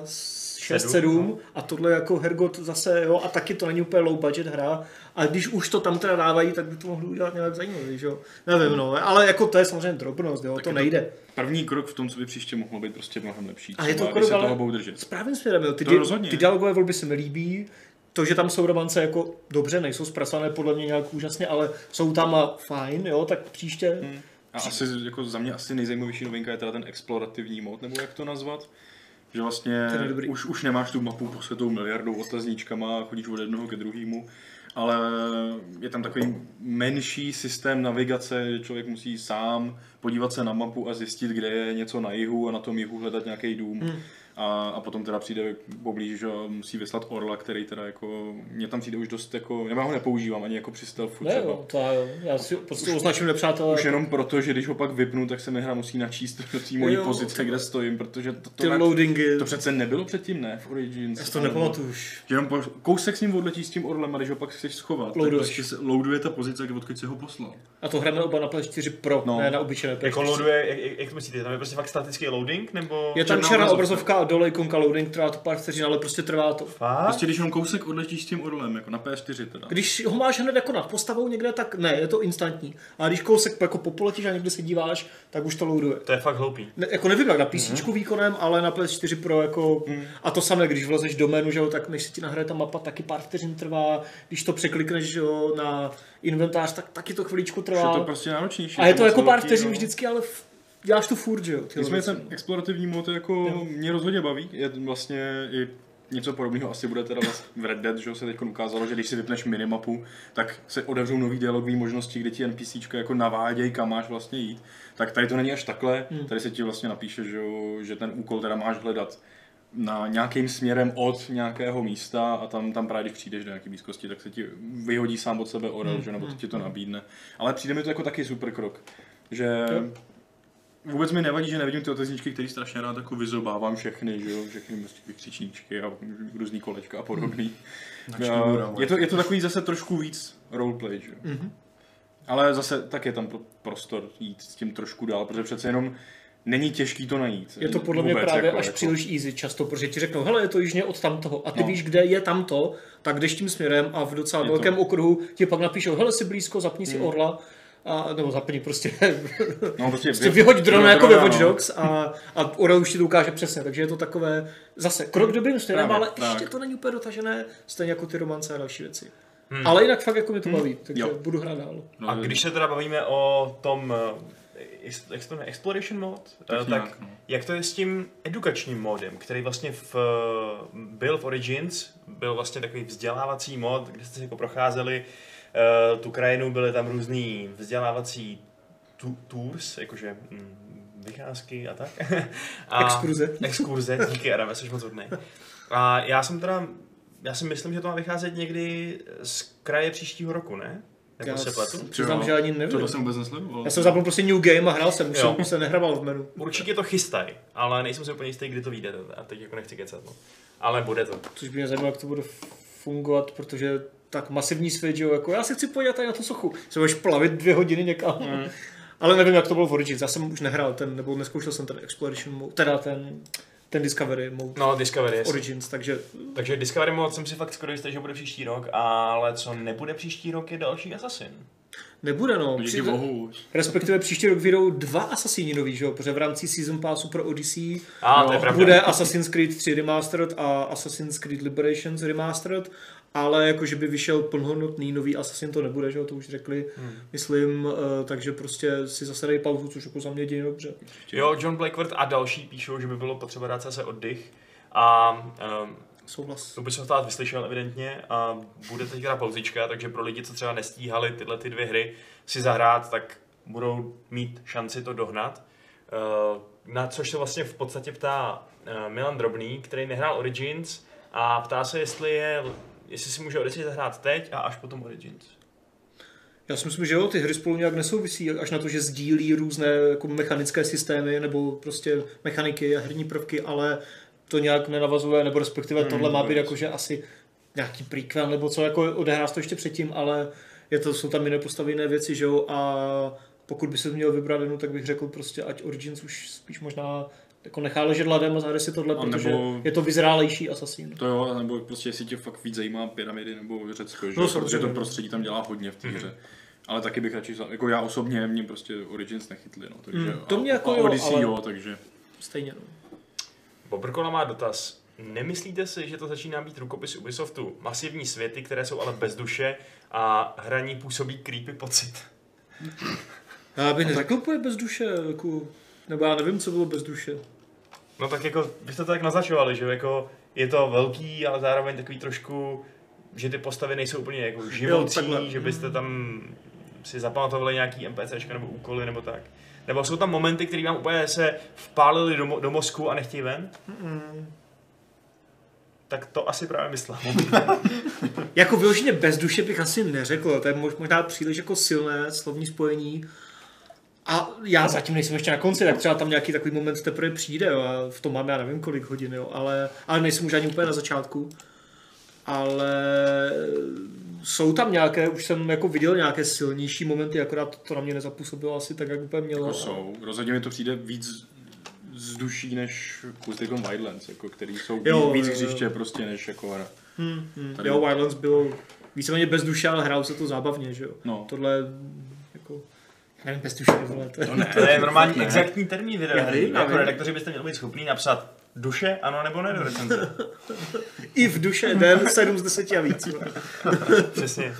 6, 7 no. a tohle jako Hergot zase, jo, a taky to není úplně low budget hra, a když už to tam teda dávají, tak by to mohli udělat nějak zajímavý, že jo, nevím, no, ale jako to je samozřejmě drobnost, jo, tak to nejde. To první krok v tom, co by příště mohlo být prostě mnohem lepší. A je to krok, ale správně budou držet. Směrem, jo. Ty, to di- ty no. dialogové volby se mi líbí, to, že tam jsou romance jako dobře, nejsou zpracované podle mě nějak úžasně, ale jsou tam a fajn, jo, tak příště... Hmm. A asi jako za mě asi nejzajímavější novinka je teda ten explorativní mod, nebo jak to nazvat, že vlastně už, už nemáš tu mapu posvětou miliardou otazníčkama a chodíš od jednoho ke druhému, ale je tam takový menší systém navigace, že člověk musí sám podívat se na mapu a zjistit, kde je něco na jihu a na tom jihu hledat nějaký dům. Hmm. A, a potom teda přijde poblíž, že musí vyslat Orla, který teda jako, mě tam přijde už dost jako, nebo já ho nepoužívám ani jako při stealthu Ne, třeba. jo, to jo. Já si prostě označím nepřátelé. Už jenom proto, že když ho pak vypnu, tak se mi hra musí načíst do té mojí Jo, pozice, to- kde stojím, protože to, Ty to, ne, loadingy. to přece nebylo předtím, ne, v Origins. Já si to nepamatuju už. Že jenom po, kousek s ním odletí s tím orlem a když ho pak chceš schovat, tak Loaduješ. prostě se loaduje ta pozice, kde odkud si ho poslal. A to hrajeme oba na PS4 Pro, No. ne na obyčejné PS4. Jako loaduje, jak, jak, jak to myslíte, tam je prostě fakt statický loading, nebo... Je tam černá černá obrazovka. Dole ikonka loading, trvá to pár vteřin, ale prostě trvá to. Fakt? Prostě když jenom kousek odletíš s tím orlem, jako na PS4 teda. Když ho máš hned jako nad postavou někde, tak ne, je to instantní. A když kousek jako popoletíš a někde se díváš, tak už to loaduje. To je fakt hloupý. Ne, jako nevím jak na PC Mhm. výkonem, ale na PS4 Pro jako a to samé, když vlezeš do menu, že jo, tak než se ti nahraje ta mapa, taky pár vteřin trvá, když to překlikneš že jo, na inventář, tak taky to chviličku Už trvá. je to prostě náročnější. a je to jako pár velký, vteřin no. vždycky, ale děláš to furt, že jo. Nicméně ten explorativní mod jako mě rozhodně baví. Je vlastně i něco podobného asi bude teda v Red Dead, že jo, se teď ukázalo, že když si vypneš minimapu, tak se otevřou nový dialogové možnosti, kde ti NPCčka jako navádějí, kam máš vlastně jít. Tak tady to není až takhle, tady se ti vlastně napíše, že, jo, že ten úkol teda máš hledat na nějakým směrem od nějakého místa a tam, tam právě když přijdeš do nějaké blízkosti, tak se ti vyhodí sám od sebe orel, že, nebo to ti to nabídne. Ale přijde mi to jako taky super krok, že Vůbec mi nevadí, že nevidím ty otazníčky, který strašně rád jako vyzobávám všechny, že jo, všechny prostě vykřičníčky a různý kolečka a podobný. Načnůra, je, to, je to takový zase trošku víc roleplay, že jo. Mhm. Ale zase tak je tam pro- prostor jít s tím trošku dál, protože přece jenom není těžký to najít. Je to podle mě Vůbec, právě jako, až jako. příliš easy často, protože ti řeknou, hele, je to jižně od tamtoho a ty No. víš, kde je tamto, tak jdeš tím směrem a v docela Je to- velkém okruhu ti pak napíšou, hele, jsi blízko, zapni si Hmm. orla, a, nebo zapni prostě, No, prostě, *laughs* prostě vyhoď drona jako ve Watch no. Dogs a, a orel už ti to ukáže přesně, takže je to takové, zase krok dobrým směrem, ale tak. ještě to není úplně dotažené, stejně jako ty romance a další věci. Ale jinak fakt jako mě to baví, takže Hmm. Jo. budu hrát dál. No, A když se teda bavíme o tom, eh, jak se to jmenuje, Exploration mod, Tak Eh, tak nějak, no. jak to je s tím edukačním modem, který vlastně v, eh, byl v Origins, byl vlastně takový vzdělávací mod, kde jste si jako procházeli eh, tu krajinu, byly tam různý vzdělávací tu, tours, jakože mm, vycházky a tak. *laughs* a, Exkurze. Exkurze, *laughs* díky Adame, jsi moc hodnej. A já jsem teda, já si myslím, že to má vycházet někdy z kraje příštího roku, ne? Nebo Já se pletu? přiznám, Jo, že ani nevím. Tohle jsem vůbec nesledoval. Já jsem zapnul prostě New Game a hrál jsem, už Jo. jsem se nehrával v menu. Určitě to chystaj, ale nejsem si úplně jistý, kdy to vyjde. A teď jako nechci kecat, no. Ale bude to. Což by mě zajímalo, jak to bude fungovat, protože tak masivní svět, že jo, jako já se chci podívat tady na tu sochu. Se budeš plavit dvě hodiny někam. Mm. *laughs* Ale nevím, jak to bylo v Origins. Já jsem už nehrál ten, nebo neskoušel jsem ten Exploration mode, teda ten, ten Discovery mode No, Discovery, jasně. Origins, takže Takže Discovery mod jsem si fakt skoro jistý, že bude příští rok, ale co nebude příští rok je další Assassin. nebude no. Díky Při- bohu. Respektive příští rok vyjdou dva Assassini nový, že jo, protože v rámci Season Passu pro Odyssey A, to je pravda. bude Assassin's Creed 3 Remastered a Assassin's Creed Liberations Remastered, ale jakože by vyšel plnohodnotný nový Assassin to nebude, že jo, to už řekli, hmm. myslím, eh, takže prostě si zase dají pauzu, což jako za mě děje dobře. Jo, John Blackworth a další píšou, že by bylo potřeba dát zase oddych. A um, Souhlas. Ubisoft vás vyslyšel evidentně a bude teď teda pauzička, takže pro lidi, co třeba nestíhali tyhle ty dvě hry si zahrát, tak budou mít šanci to dohnat. Eh, Na což se vlastně v podstatě ptá eh, Milan Drobný, který nehrál Origins a ptá se, jestli, je, jestli si může Odyssey zahrát teď a až potom Origins. Já si myslím, že jo, ty hry spolu nějak nesouvisí, až na to, že sdílí různé jako mechanické systémy nebo prostě mechaniky a herní prvky, ale to nějak nenavazuje, nebo respektive Hmm, tohle má být jakože asi nějaký prequel nebo co, jako odehrá to ještě předtím, ale je to, jsou tam jiné postavy, jiné věci, že jo, a pokud by se měl vybrat jednu, tak bych řekl prostě, ať Origins už spíš možná jako nechá ležet ladem a zahraje si tohle, A protože nebo- je to vyzrálejší Assassin. To jo, nebo prostě jestli tě fakt víc zajímá pyramidy nebo Řecko, že? No, protože to prostředí tam dělá hodně v té hře. Ale taky bych radši, jako já osobně, mě prostě Origins nechytli, no, takže Mm, to a- mě jako a jo, Odyssey ale- jo, takže Stejně, no. Bobrkola má dotaz. Nemyslíte si, že to začíná být rukopis Ubisoftu? Masivní světy, které jsou ale bez duše a hraní působí creepy pocit. Já bych neřekl úplně bez duše, jako, nebo já nevím, co bylo bez duše. No tak jako, byste to tak naznačovali, že jako je to velký, ale zároveň takový trošku že ty postavy nejsou úplně jako živoucí, takhle. že byste tam si zapamatovali nějaký NPCčka nebo úkoly nebo tak. Nebo jsou tam momenty, které vám úplně se vpálily do, mo- do mozku a nechtějí ven? Tak to asi právě myslel. *laughs* Jako vyloženě bez duše bych asi neřekl, to je mož- možná příliš jako silné slovní spojení. A já zatím nejsem ještě na konci, tak třeba tam nějaký takový moment teprve přijde, jo, a v tom máme já nevím kolik hodin, jo, ale, ale nejsem už ani úplně na začátku. Ale jsou tam nějaké, už jsem jako viděl nějaké silnější momenty, akorát to na mě nezapůsobilo asi tak, jak úplně mělo. Jako jsou. Rozhodně mi to přijde víc z duší než Kusticom Wildlands, jako, který jsou Jo, jo, víc jo, jo. hřiště prostě než jako hra. Hmm, hmm. Tady- Jo, Wildlands bylo víceméně bez duše, ale hrál se to zábavně, že jo. No. Tohle jako, nevím, bez duše, vole, to je... To ne, To je normální ne. exaktní termín videohry. Jako vím. redaktoři byste měli být schopní napsat duše, ano nebo ne do recenze. I v duše den 7 z 10 a víc. Přesně.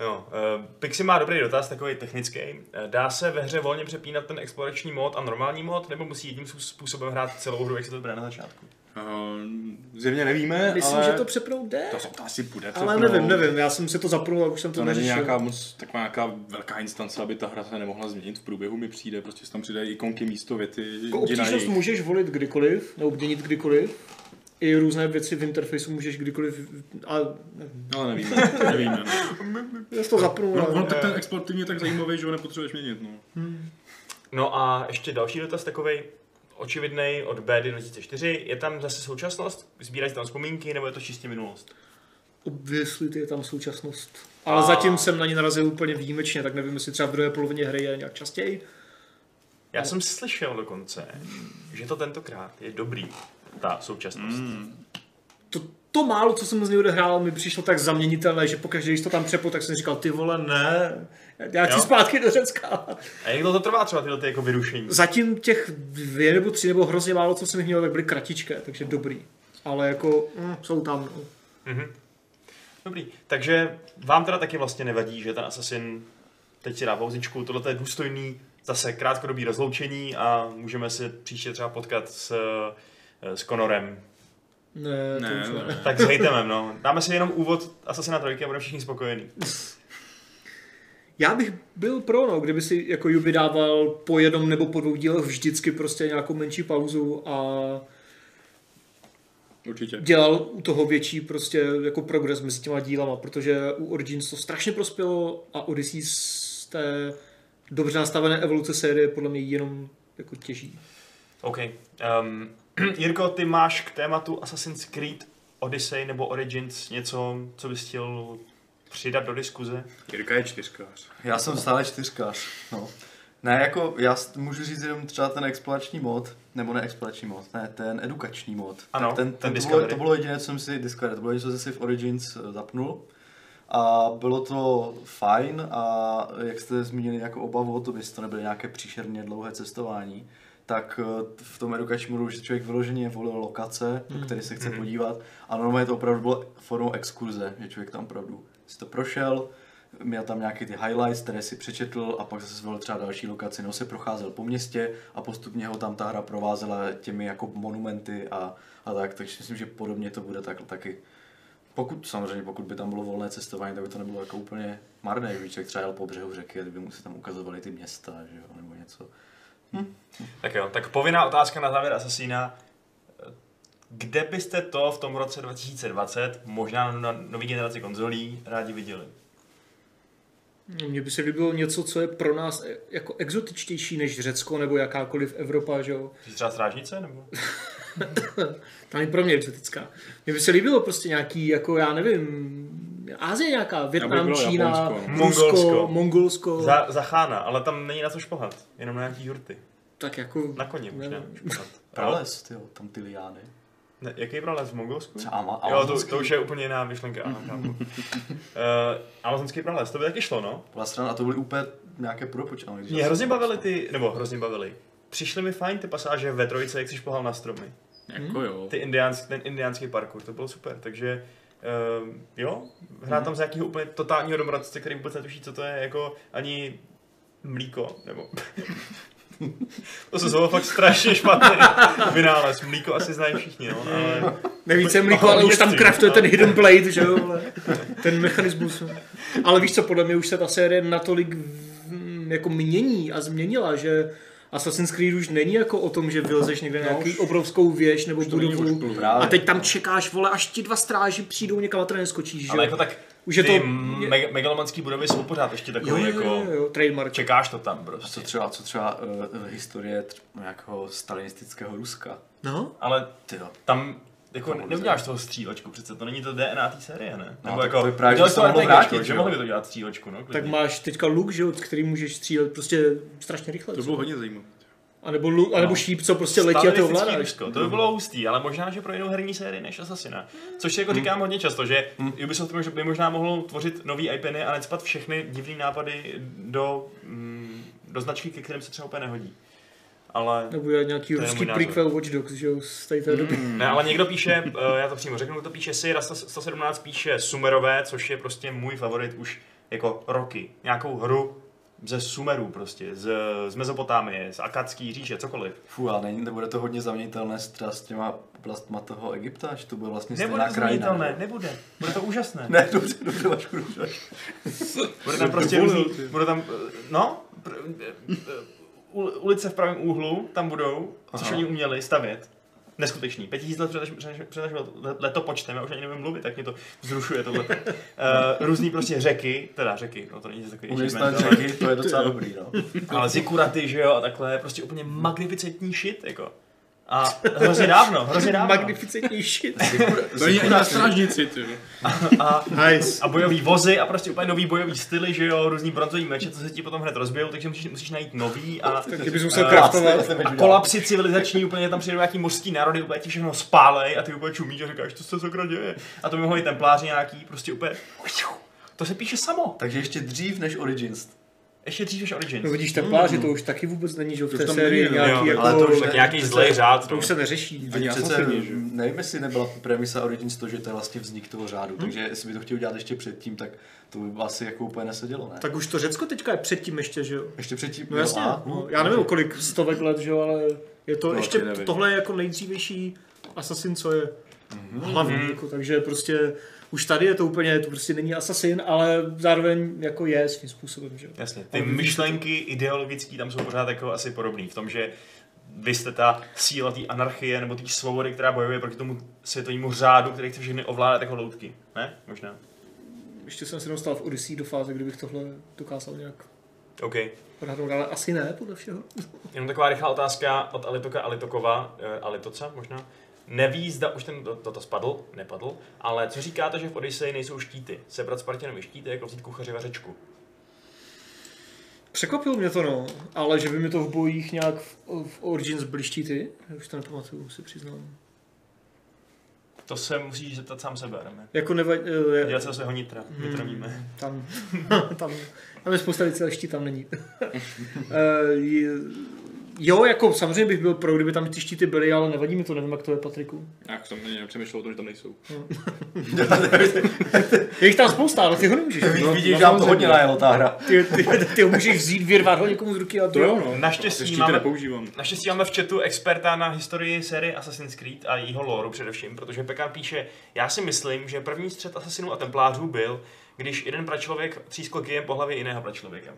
Jo, uh, Pixie má dobrý dotaz, takový technický. Eh, Dá se ve hře volně přepínat ten explorační mod a normální mod, nebo musí jedním způ- způsobem hrát celou hru, jak se to bude na začátku? Uh, zjevně nevíme, Myslím, ale že to přepnout jde. to, to asi bude Ale přepnout. nevím, nevím, já jsem si to zapnul a už jsem to, To není neřešil. nějaká moc, taková nějaká velká instance, aby ta hra se nemohla změnit v průběhu, mi přijde, prostě se tam přidají ikonky místo věty, Jako obtížnost jejich. můžeš volit kdykoliv, nebo měnit kdykoliv. I různé věci v interfejsu můžeš kdykoliv, a nevím. Ale nevíme, nevíme. No. *laughs* já jsem to zapnul. No, ale- on tak ten export je tak zajímavý, že ho nepotřebuješ měnit, no. No a ještě další dotaz takový očividný od BD 2004. Je tam zase současnost? Sbírají se tam vzpomínky, nebo je to čistě minulost? Obviously je tam současnost. Ale A- zatím jsem na ní narazil úplně výjimečně, tak nevím, jestli třeba v druhé polovině hry je nějak častěji. Já jsem slyšel dokonce, že to tentokrát je dobrý, ta současnost. Mm. To, to málo, co jsem z něj odehrál, mi přišlo tak zaměnitelné, že pokaždé, když to tam přepo, tak jsem říkal, ty vole, ne, já chci Jo. zpátky do Řecka. A jak dlouho to trvá třeba tyhle ty jako vyrušení? Zatím těch dvě nebo tři nebo hrozně málo, co jsem jich měl, tak byly kratičké, takže dobrý. Ale jako, mm, jsou tam, no. Mhm. Dobrý, takže vám teda taky vlastně nevadí, že ten Assassin teď si dá pauzičku, tohle je důstojný zase krátkodobý rozloučení a můžeme se příště třeba potkat s, eh, s Conorem. Ne, to Ne, už ne. ne. Tak s hejtemem, no. Dáme si jenom úvod Assassina 3 a budeme všichni spokojení. *laughs* Já bych byl pro, no, kdyby si jako Yubi dával po jednom nebo po dvou dílech vždycky prostě nějakou menší pauzu a Určitě. dělal u toho větší prostě jako progres mezi těma dílama, protože u Origins to strašně prospělo a Odyssey z té dobře nastavené evoluce série podle mě jenom jako těží. OK. Um, *clears throat* Jirko, ty máš k tématu Assassin's Creed Odyssey nebo Origins něco, co bys chtěl přidat do diskuze? Jirka je čtyřkář. Já jsem stále čtyřkář, no. Ne, jako já můžu říct jenom třeba ten explorační mod, nebo ne explorační mod, ne, ten edukační mod. Ano, Tak ten, ten ten, to, bylo, Discovery. to bylo jediné, co jsem si, Discovery, to bylo jediné, co jsem si v Origins eh, zapnul. A bylo to fajn a jak jste zmínili jako obavu o to, jestli to nebyly nějaké příšerně dlouhé cestování, tak eh, v tom edukačním modu, že člověk vyloženě volil lokace, do které se chce Mhm. podívat a normálně to opravdu bylo formou exkurze, že člověk tam opravdu si to prošel, měl tam nějaký ty highlights, které si přečetl a pak zase zvolil třeba další lokaci, no se procházel po městě a postupně ho tam ta hra provázela těmi jako monumenty a, a tak, takže myslím, že podobně to bude tak, taky. Pokud, samozřejmě, pokud by tam bylo volné cestování, tak by to nebylo jako úplně marné, že člověk třeba jel po břehu řeky a mu se tam ukazovaly ty města, že jo, nebo něco. Tak jo, tak povinná otázka na závěr Assassina. Kde byste to v tom roce 2020, možná na nový generaci konzolí, rádi viděli? Mně by se líbilo něco, co je pro nás e- jako exotičtější než Řecko nebo jakákoliv Evropa, že jo. Jsi třeba strážnice? Nebo? *laughs* Ta je pro mě exotická. Mně by se líbilo prostě nějaký, jako já nevím, Ázie nějaká, Větnam, bylo Čína, Japonsko, Rusko, Mongolsko. Mongolsko. Za, za chána, ale tam není na co šplhat, jenom na nějaký hurty. Tak jako... Na koně možná šplhat. Prales, tyjo, tam ty liány. Ne, jaký prales v Mongolsku? Třeba Ama- Jo, to, to už je úplně jiná myšlenka. Chápu. *laughs* uh, amazonský prales, to by taky šlo, no? Byla strana a to byly úplně nějaké propočané. když Mě hrozně bavily ty, nebo hrozně bavily. Přišly mi fajn ty pasáže ve trojce, jak jsi šplhal na stromy. Jako jo. Ty indiánský, ten indiánský parkour, to bylo super, takže uh, jo, hrát Mhm. tam z nějakého úplně totálního domorodce, který vůbec netuší, co to je, jako ani mlíko, nebo *laughs* *laughs* To se zvolilo fakt strašně špatný vynález. Mlíko asi znají všichni, no, ale... Nevíce mlíko, ale už tam craftuje ten hidden *laughs* blade, že jo, ten mechanismus. Ale víš co, podle mě už se ta série natolik jako mění a změnila, že Assassin's Creed už není jako o tom, že vylezeš někde na nějaký obrovskou věž nebo budovu a teď tam čekáš, vole, až ti dva stráži přijdou někam a to neskočíš, že Ale jo. jako tak Už je ty to- me- megalomanský budovy jsou pořád ještě Jo, takový jo, jako... jo, jo, trademark. Čekáš to tam A prostě. co třeba, co třeba uh, historie tr- nějakého stalinistického Ruska? No, Ale Tyjo. tam jako Komunice. neuděláš toho střílečku, přece to není to DNA té série, ne? No, Nebo tak jako, to je právě, že se to RPGčko, vrátit, že jo? mohli by to dělat střílečku, no, tak klidně. máš teďka luk, že jo, který můžeš střílet prostě strašně rychle. To bylo hodně zajímavé. A nebo, lu, a nebo No. šíp, co prostě letí a Stalinistický ovládáš. To by bylo hustý, ale možná, že pro jinou herní sérii než Assassina. Což si jako říkám hodně často, že Ubisoft mož- by možná mohl tvořit nový IPny a necpat všechny divné nápady do, mm, do značky, ke kterým se třeba úplně nehodí. Ale... Nebo je nějaký To ruský prequel Watch Dogs, že jo, z té té doby. Ne, ale někdo píše, eh, já to přímo řeknu, to píše Sierra 117 píše Sumerové, což je prostě můj favorit už jako roky. Nějakou hru ze Sumerů prostě, z, z Mezopotámie, z Akadský říše, cokoliv. Fú, ale není, nebude to hodně zaměnitelné s, třeba s těma oblastma toho Egypta, že to bude vlastně Nebude stejná krajina. změnitelné, ne? nebude. Bude to úžasné. *laughs* Ne, dobře, dobře, Vašku, dobře. Bude tam prostě různý, bude tam, eh, no, pr, eh, eh, ul- ulice v pravém úhlu, tam budou, což Aha. oni uměli stavět. Neskutečný. Pět tisíc let před, před, před naším let- letopočtem, já už ani nevím mluvit, tak mě to vzrušuje tohle. Uh, *laughs* různý prostě řeky, teda řeky, no to není takový achievement, řeky, to je docela dobrý, no. *laughs* ale zikuraty, že jo, a takhle, prostě úplně magnificentní shit, jako. A hrozně dávno, hrozně dávno. Magnificentní shit. To ani na strážnici, ty. jo. A, *laughs* Nice. a bojový vozy a prostě úplně nový bojový styly, že jo, různý bronzový meče, co se ti potom hned rozbijou, takže musíš, musíš najít nový a, Tak kdybys musel Eh, craftovat. a kolapsy civilizační, úplně tam přijdou nějaký mořský národy, úplně ti všechno spálej a ty úplně čumíš a říkáš, co se sakra děje. A to by mohli templáři nějaký, prostě úplně, to se píše samo. Takže ještě dřív než Origins. Ještě dřív než Origins. No vidíš, templáři to už taky vůbec není, že jo, v To té sérii nějaký Jo, jako... ale to už tak ne- nějaký zlej řád, To no. už se neřeší. Ani přece, že jo. nevím, jestli nebyla premisa Origins to, že to je vlastně vznik toho řádu, takže jestli by to chtěl dělat ještě předtím, tak to by asi jako úplně nesedělo, ne? Tak už to Řecko teďka je předtím ještě, že jo? Ještě předtím, No jasně, a, no, já nevím, kolik stovek let, že jo, ale je to No, ještě, nevím. tohle je jako nejdřívější Assassin, co je hlavní, jako, takže prostě už tady je to úplně, to prostě není Assassin, ale zároveň jako je svým způsobem, že. Jasně, ty myšlenky ideologické tam jsou pořád jako asi podobné v tom, že vy jste ta síla té anarchie nebo té svobody, která bojuje proti tomu světovému řádu, který chce všechny ovládat jako loutky. Ne? Možná. Ještě jsem se dostal v Odyssey do fáze, kdybych tohle dokázal nějak OK. odhadnout, ale asi ne, podle všeho. Jenom taková rychlá otázka od Alitoka Alitokova, eh, Alitoca možná. Neví, zda už ten to, to, to spadl, nepadl, ale co říkáte, že v Odyssey nejsou štíty? Sebrat Spartanovi štíty, jako vzít kuchaři vařečku. Překvapilo mě to, no, ale že by mi to v bojích nějak v, v Origins byly štíty, já už to nepamatuju, si přiznám. To se musíš zeptat sám sebe, Adame. Jako neva, Dělat se svého nitra, Hmm. nitra víme. Tam, *laughs* tam, tam je spousta věcí, ale štít tam není. *laughs* Eh, je- jo, jako samozřejmě bych byl pro, kdyby tam ty štíty byly, ale nevadí mi to, nevím, jak to je, Patriku. Jak jsem ani nepřemýšlel o tom, že tam nejsou. *laughs* Je jich tam spousta, ale ty ho nemůžeš. Vidíš, No, vidíš, no, že nám to hodně najelo ta hra. Ty, ty, ty, ho můžeš vzít, vyrvat ho někomu z ruky a To jo, no. Naštěstí máme- nepoužívám. Naštěstí máme v chatu experta na historii série Assassin's Creed a jejího lore především, protože Pekan píše, já si myslím, že první střed asasinů a templářů byl, když jeden pračlověk třískl kijem po hlavě jiného pračlověka.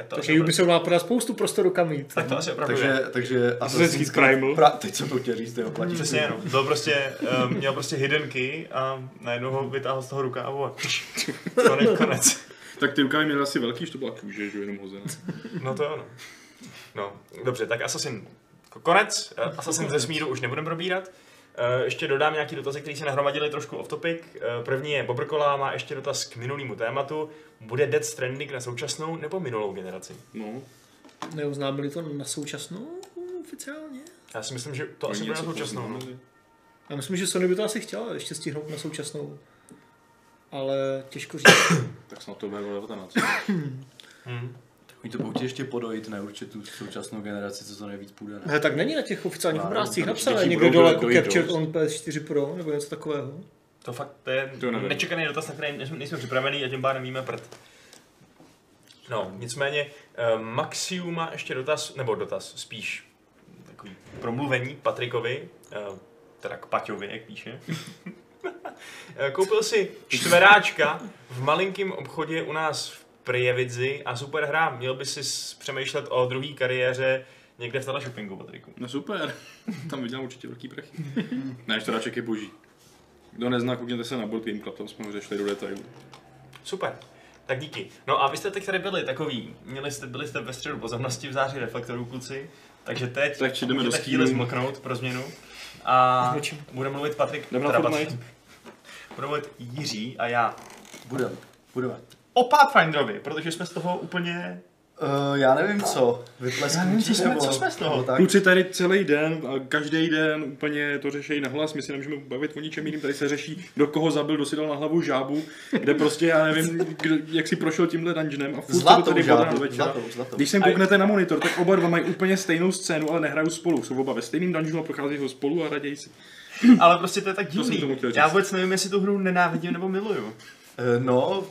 Tak to, Takže Ubisoft má pro nás spoustu prostoru kam jít. tak to asi opravdu je. Takže, takže Assassin's Primal. Pra, teď jsem to chtěl říct, jo, platí. Přesně, no. Byl prostě, um, měl prostě hidden key a najednou ho vytáhl z toho rukávu a konec, konec. Tak ty rukávy měly asi velký, že to byla kůže, že jo, jenom hozená. No to jo, no. No, dobře, tak Assassin konec. Assassin ze smíru už nebudeme probírat. Eh, Ještě dodám nějaký dotazy, které se nahromadily trošku off topic. Eh, První je Bobrkola, má ještě dotaz k minulému tématu. Bude Death Stranding na současnou nebo minulou generaci? No, Neoznámili to na současnou oficiálně? Já si myslím, že to asi oni bude na současnou. No. Já myslím, že Sony by to asi chtěla ještě stihnout na současnou. Ale těžko říct. Tak snad to bude 19. Hmm. Oni to budou ještě podojit, ne určitě tu současnou generaci, co to nejvíc půjde. Ne? Ne, tak není na těch oficiálních obrázcích napsané někde budou dole do- jako Captured dost. on PS4 Pro nebo něco takového. To fakt to je To nevím. nečekaný dotaz, na který nejsme, připravený a tím pádem víme prd. No, nicméně eh, Maxiu má ještě dotaz, nebo dotaz, spíš takový promluvení Patrikovi, eh, teda k Paťovi, jak píše. *laughs* Eh, Koupil si čtveráčka v malinkém obchodě u nás v Prievidzi a super hra. Měl by si přemýšlet o druhé kariéře někde v teleshoppingu, Patriku. No super, *laughs* tam vydělám určitě velký prachy. *laughs* ne, čtveráček je boží. Kdo nezná, koukněte se na Board Game Club, tam jsme ho řešili do detailu. Super. Tak díky. No a vy jste teď tady byli takový, měli jste, byli jste ve středu pozornosti v září reflektorů kluci, takže teď Tak jdeme do chvíli zmlknout pro změnu. A *laughs* bude mluvit Patrik, Jdeme na. Patrik. Bude mluvit Jiří a já. Budeme, budeme. O Pathfinderovi, protože jsme z toho úplně... Uh, já nevím co, vyplesknutí Já nevím, co jsme- nebo, co jsme z toho? tak. Kluci tady celý den a každý den úplně to řeší nahlas, my si nemůžeme bavit o ničem jiným, tady se řeší, kdo koho zabil, kdo si dal na hlavu žábu, kde prostě já nevím, kdo, jak si prošel tímhle dungeonem a furt to Zlatou tady žábu, do večera. zlatou, zlatou. Když sem kouknete na monitor, tak oba dva mají úplně stejnou scénu, ale nehrajou spolu. Jsou oba ve stejným dungeonu a procházejí ho spolu a raději si. Ale prostě to je tak divný. Já vůbec nevím, jestli tu hru nenávidím nebo miluju. Eh, no,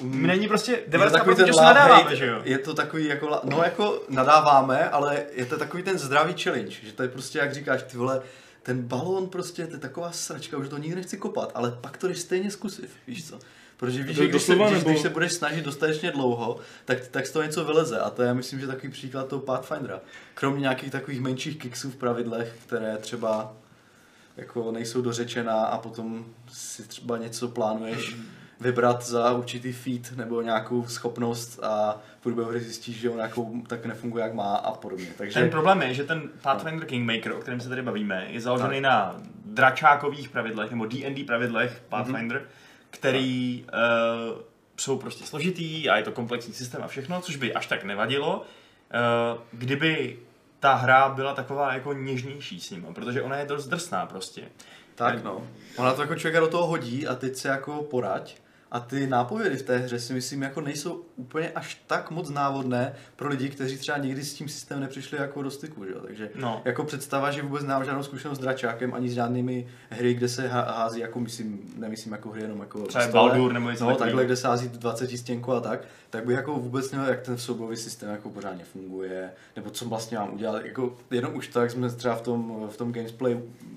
Mně není prostě je to takový 90% ten času nadáváme, hate, že jo? Je to takový jako, no jako nadáváme, ale je to takový ten zdravý challenge, že to je prostě, jak říkáš, ty vole, ten balón prostě, to je taková sračka, už to nikdy nechci kopat, ale pak to jdeš stejně zkusit, víš co? Protože víš, že když se, když, nebo- když se budeš snažit dostatečně dlouho, tak, tak z toho něco vyleze a to je, myslím, že takový příklad toho Pathfindera. Kromě nějakých takových menších kiksů v pravidlech, které třeba jako nejsou dořečená a potom si třeba něco plánuješ vybrat za určitý feat nebo nějakou schopnost a v průběhu hry zjistíš, že on nějakou tak nefunguje, jak má a podobně. Takže Ten problém je, že ten Pathfinder Kingmaker, o kterém se tady bavíme, je založený na dračákových pravidlech, nebo D&D pravidlech Pathfinder, který uh, jsou prostě složitý a je to komplexní systém a všechno, což by až tak nevadilo, uh, kdyby ta hra byla taková jako něžnější s ním, protože ona je dost drsná prostě. tak no. Ona to jako člověka do toho hodí a teď se jako poraď. A ty nápovědy v té hře si myslím jako nejsou úplně až tak moc návodné pro lidi, kteří třeba nikdy s tím systémem nepřišli jako do styku, že jo? Takže No. jako představa, že vůbec nemám žádnou zkušenost s dračákem ani s žádnými hry, kde se há- hází, jako myslím, nemyslím jako hry jenom jako Třeba stole, Baldur nebo něco no, takhle, kde se hází 20 stěnku a tak, tak bych jako vůbec nevěděl, jak ten soubojový systém jako pořádně funguje, nebo co vlastně mám udělat, jako jenom už tak jsme třeba v tom, v tom gameplay eh,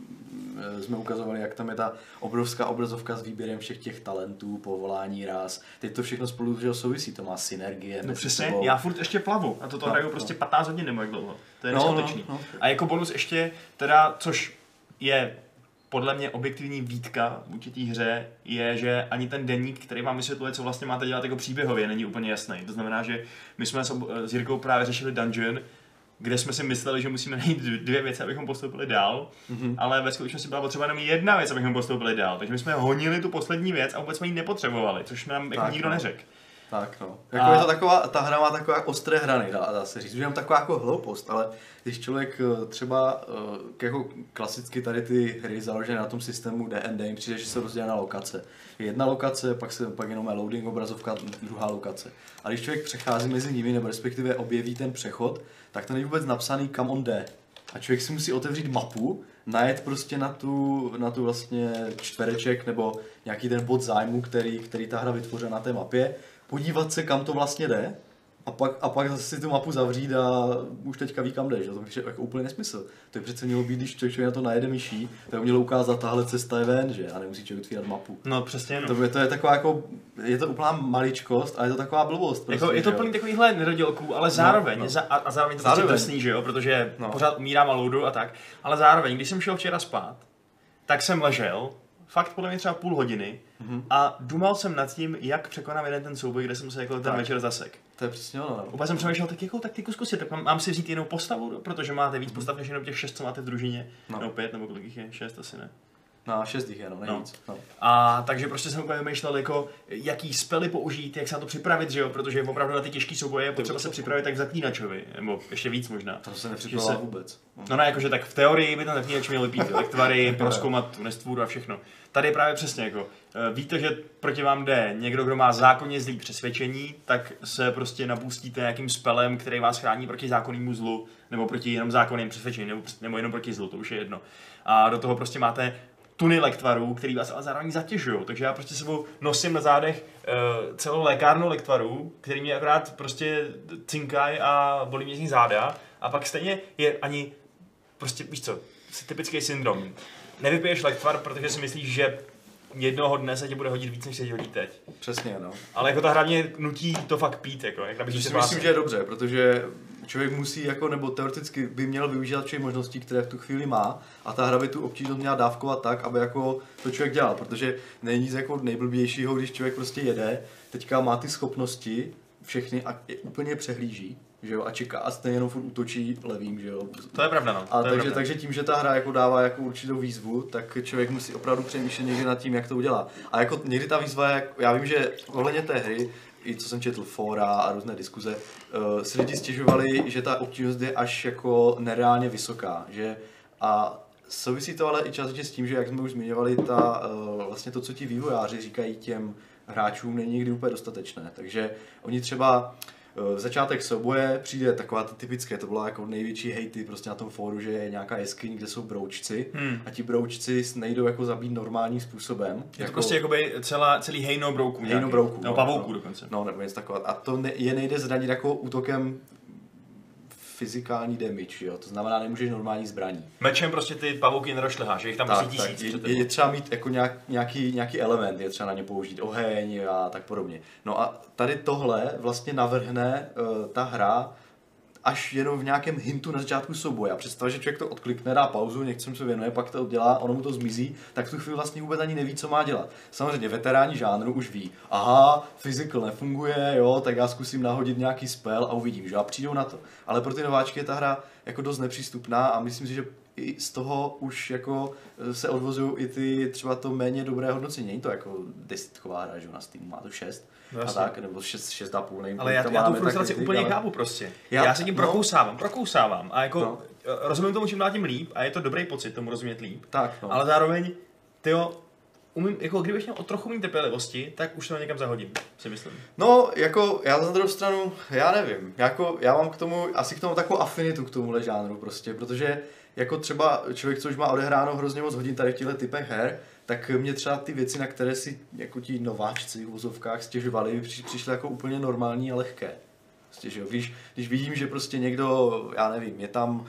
jsme ukazovali, jak tam je ta obrovská obrazovka s výběrem všech těch talentů, povolání, ráz. Teď to všechno spolu že souvisí, to má synergie. No přesně, sebou. já furt ještě plavu a toto No, hraju no. prostě 15 hodin nebo jak dlouho. To je No, no, no. A jako bonus ještě, teda, což je podle mě objektivní výtka v určitý hře, je, že ani ten deník, který vám vysvětluje, co vlastně máte dělat jako příběhově, není úplně jasný. To znamená, že my jsme s Jirkou právě řešili dungeon, kde jsme si mysleli, že musíme najít dvě věci, abychom postoupili dál, mm-hmm. ale ve skutečnosti byla potřeba jenom jedna věc, abychom postoupili dál. Takže my jsme honili tu poslední věc a vůbec jsme ji nepotřebovali, což nám jako Tak, nikdo no. neřekl. Tak no. Jako A- je to taková, ta hra má takové ostré hrany, dá, dá se říct. Už jenom taková jako hloupost, ale když člověk eh, třeba eh, jako klasicky tady ty hry založené na tom systému D&D, jim přijde, že se rozdělá na lokace. Je jedna lokace, pak se pak jenom je loading obrazovka, druhá lokace. A když člověk přechází mezi nimi, nebo respektive objeví ten přechod, tak to není vůbec napsaný, kam on jde. A člověk si musí otevřít mapu, najet prostě na tu, na tu vlastně čtvereček nebo nějaký ten bod zájmu, který, který ta hra vytvořila na té mapě, podívat se, kam to vlastně jde a pak, a pak zase si tu mapu zavřít a už teďka ví, kam jde, že? To je jako úplně nesmysl. To je přece mělo být, když člověk na to najede myší, tak mělo ukázat, tahle cesta je ven, že? A nemusí člověk otvírat mapu. No přesně, no. To, je, to je taková jako, je to úplná maličkost a je to taková blbost. Prostě, Jako, je to plný takovýchhle nedodělků, ale zároveň, no. Za, a, a zároveň to Zároveň. prostě drsný, že jo, protože No. pořád umírám a loudu a tak, ale zároveň, když jsem šel včera spát, tak jsem ležel, fakt podle mě třeba půl hodiny Mhm. a dumal jsem nad tím, jak překonám jeden ten souboj, kde jsem se jako ten Tak. večer zasek. To je přesně ono. no. Úplně jsem přemýšlel, tak jakou taktiku zkusit, tak mám, mám si vzít jinou postavu, protože máte víc postav než jenom těch šest, co máte v družině, no. nebo pět, nebo kolik jich je, šest asi ne. Na šest jich je, no, nejvíc. No. A takže prostě jsem úplně vymýšlel, jako, jaký spely použít, jak se na to připravit, že jo? protože opravdu na ty těžké souboje je potřeba se připravit tak v zaklínačovi, nebo ještě víc možná. To se nepřipravila Že se- vůbec. No ne, jakože tak v teorii by ten zaklínač měl vypít lektvary, *laughs* proskoumat tu nestvůru a všechno. Tady je právě přesně jako, eh, víte, že proti vám jde někdo, kdo má zákonně zlý přesvědčení, tak se prostě napustíte nějakým spelem, který vás chrání proti zákonnému zlu, nebo proti jenom zákonným přesvědčení, nebo, nebo jenom proti zlu, to už je jedno. A do toho prostě máte tuny lektvarů, který vás ale zároveň zatěžují. Takže já prostě sebou nosím na zádech uh, celou lékárnu lektvarů, který mě akorát prostě cinkají a bolí mě z nich záda. A pak stejně je ani prostě, víš co, typický syndrom. Nevypiješ lektvar, protože si myslíš, že jednoho dne se ti bude hodit víc, než se ti hodí teď. Přesně, no. Ale jako ta hra mě nutí to fakt pít, jako, jak si si myslím, že je dobře, protože člověk musí, jako, nebo teoreticky by měl využívat všechny možností, které v tu chvíli má a ta hra by tu obtížnost měla dávkovat tak, aby jako to člověk dělal, protože není nic jako nejblbějšího, když člověk prostě jede, teďka má ty schopnosti všechny a je úplně přehlíží, že jo, a čeká a stejně jenom furt útočí levým, že jo. To je pravda, no. A to takže, pravda. takže tím, že ta hra jako dává jako určitou výzvu, tak člověk musí opravdu přemýšlet někdy nad tím, jak to udělá. A jako někdy ta výzva je, já vím, že ohledně té hry, i co jsem četl fora a různé diskuze, uh, si lidi stěžovali, že ta obtížnost je až jako nereálně vysoká, že a souvisí to ale i částečně s tím, že jak jsme už zmiňovali, ta, uh, vlastně to, co ti vývojáři říkají těm hráčům, není nikdy úplně dostatečné. Takže oni třeba začátek souboje přijde taková ta typické, to byla jako největší hejty prostě na tom fóru, že je nějaká jeskyň, kde jsou broučci Hmm. a ti broučci nejdou jako zabít normálním způsobem. Je to prostě jakoby celá, celý hejno brouků. Hejno brouků, No, no, pavouků no. dokonce. No, nebo něco takového. A to ne, je nejde zranit jako útokem fyzikální damage, jo? to znamená, nemůžeš normální zbraní. Mečem prostě ty pavouky nerošleháš, je jich tam Tak, prostě tak, tisíc. je, je, třeba mít jako nějak, nějaký, nějaký element, je třeba na ně použít oheň a tak podobně. No a tady tohle vlastně navrhne uh, ta hra až jenom v nějakém hintu na začátku souboje. A představ, že člověk to odklikne, dá pauzu, něčem se věnuje, pak to udělá, ono mu to zmizí, tak v tu chvíli vlastně vůbec ani neví, co má dělat. Samozřejmě veteráni žánru už ví, aha, physical nefunguje, jo, tak já zkusím nahodit nějaký spell a uvidím, že a přijdou na to. Ale pro ty nováčky je ta hra jako dost nepřístupná a myslím si, že i z toho už jako eh, se odvozují i ty třeba to méně dobré hodnocení. Není to jako desítková hra, že na Steamu má to 6 No a tak, nebo 6, 6 a půl, nevím, Ale já, já tu frustraci úplně ale- chápu prostě. Já- Já, se tím no. prokousávám, prokousávám a jako No. no. rozumím tomu čím dál tím líp a je to dobrý pocit tomu rozumět líp. Tak, no. Ale zároveň, tyjo, umím, jako kdybych měl o trochu méně trpělivosti, tak už to někam zahodím, si myslím. No, jako já na druhou stranu, já nevím, jako já mám k tomu, asi k tomu takovou afinitu k tomuhle žánru prostě, protože jako třeba člověk, co už má odehráno hrozně moc hodin tady v těchto typech her, tak mě třeba ty věci, na které si jako ti nováčci v vozovkách stěžovali, při- přišly jako úplně normální a lehké. Prostě, že jo, když, když vidím, že prostě někdo, já nevím, je tam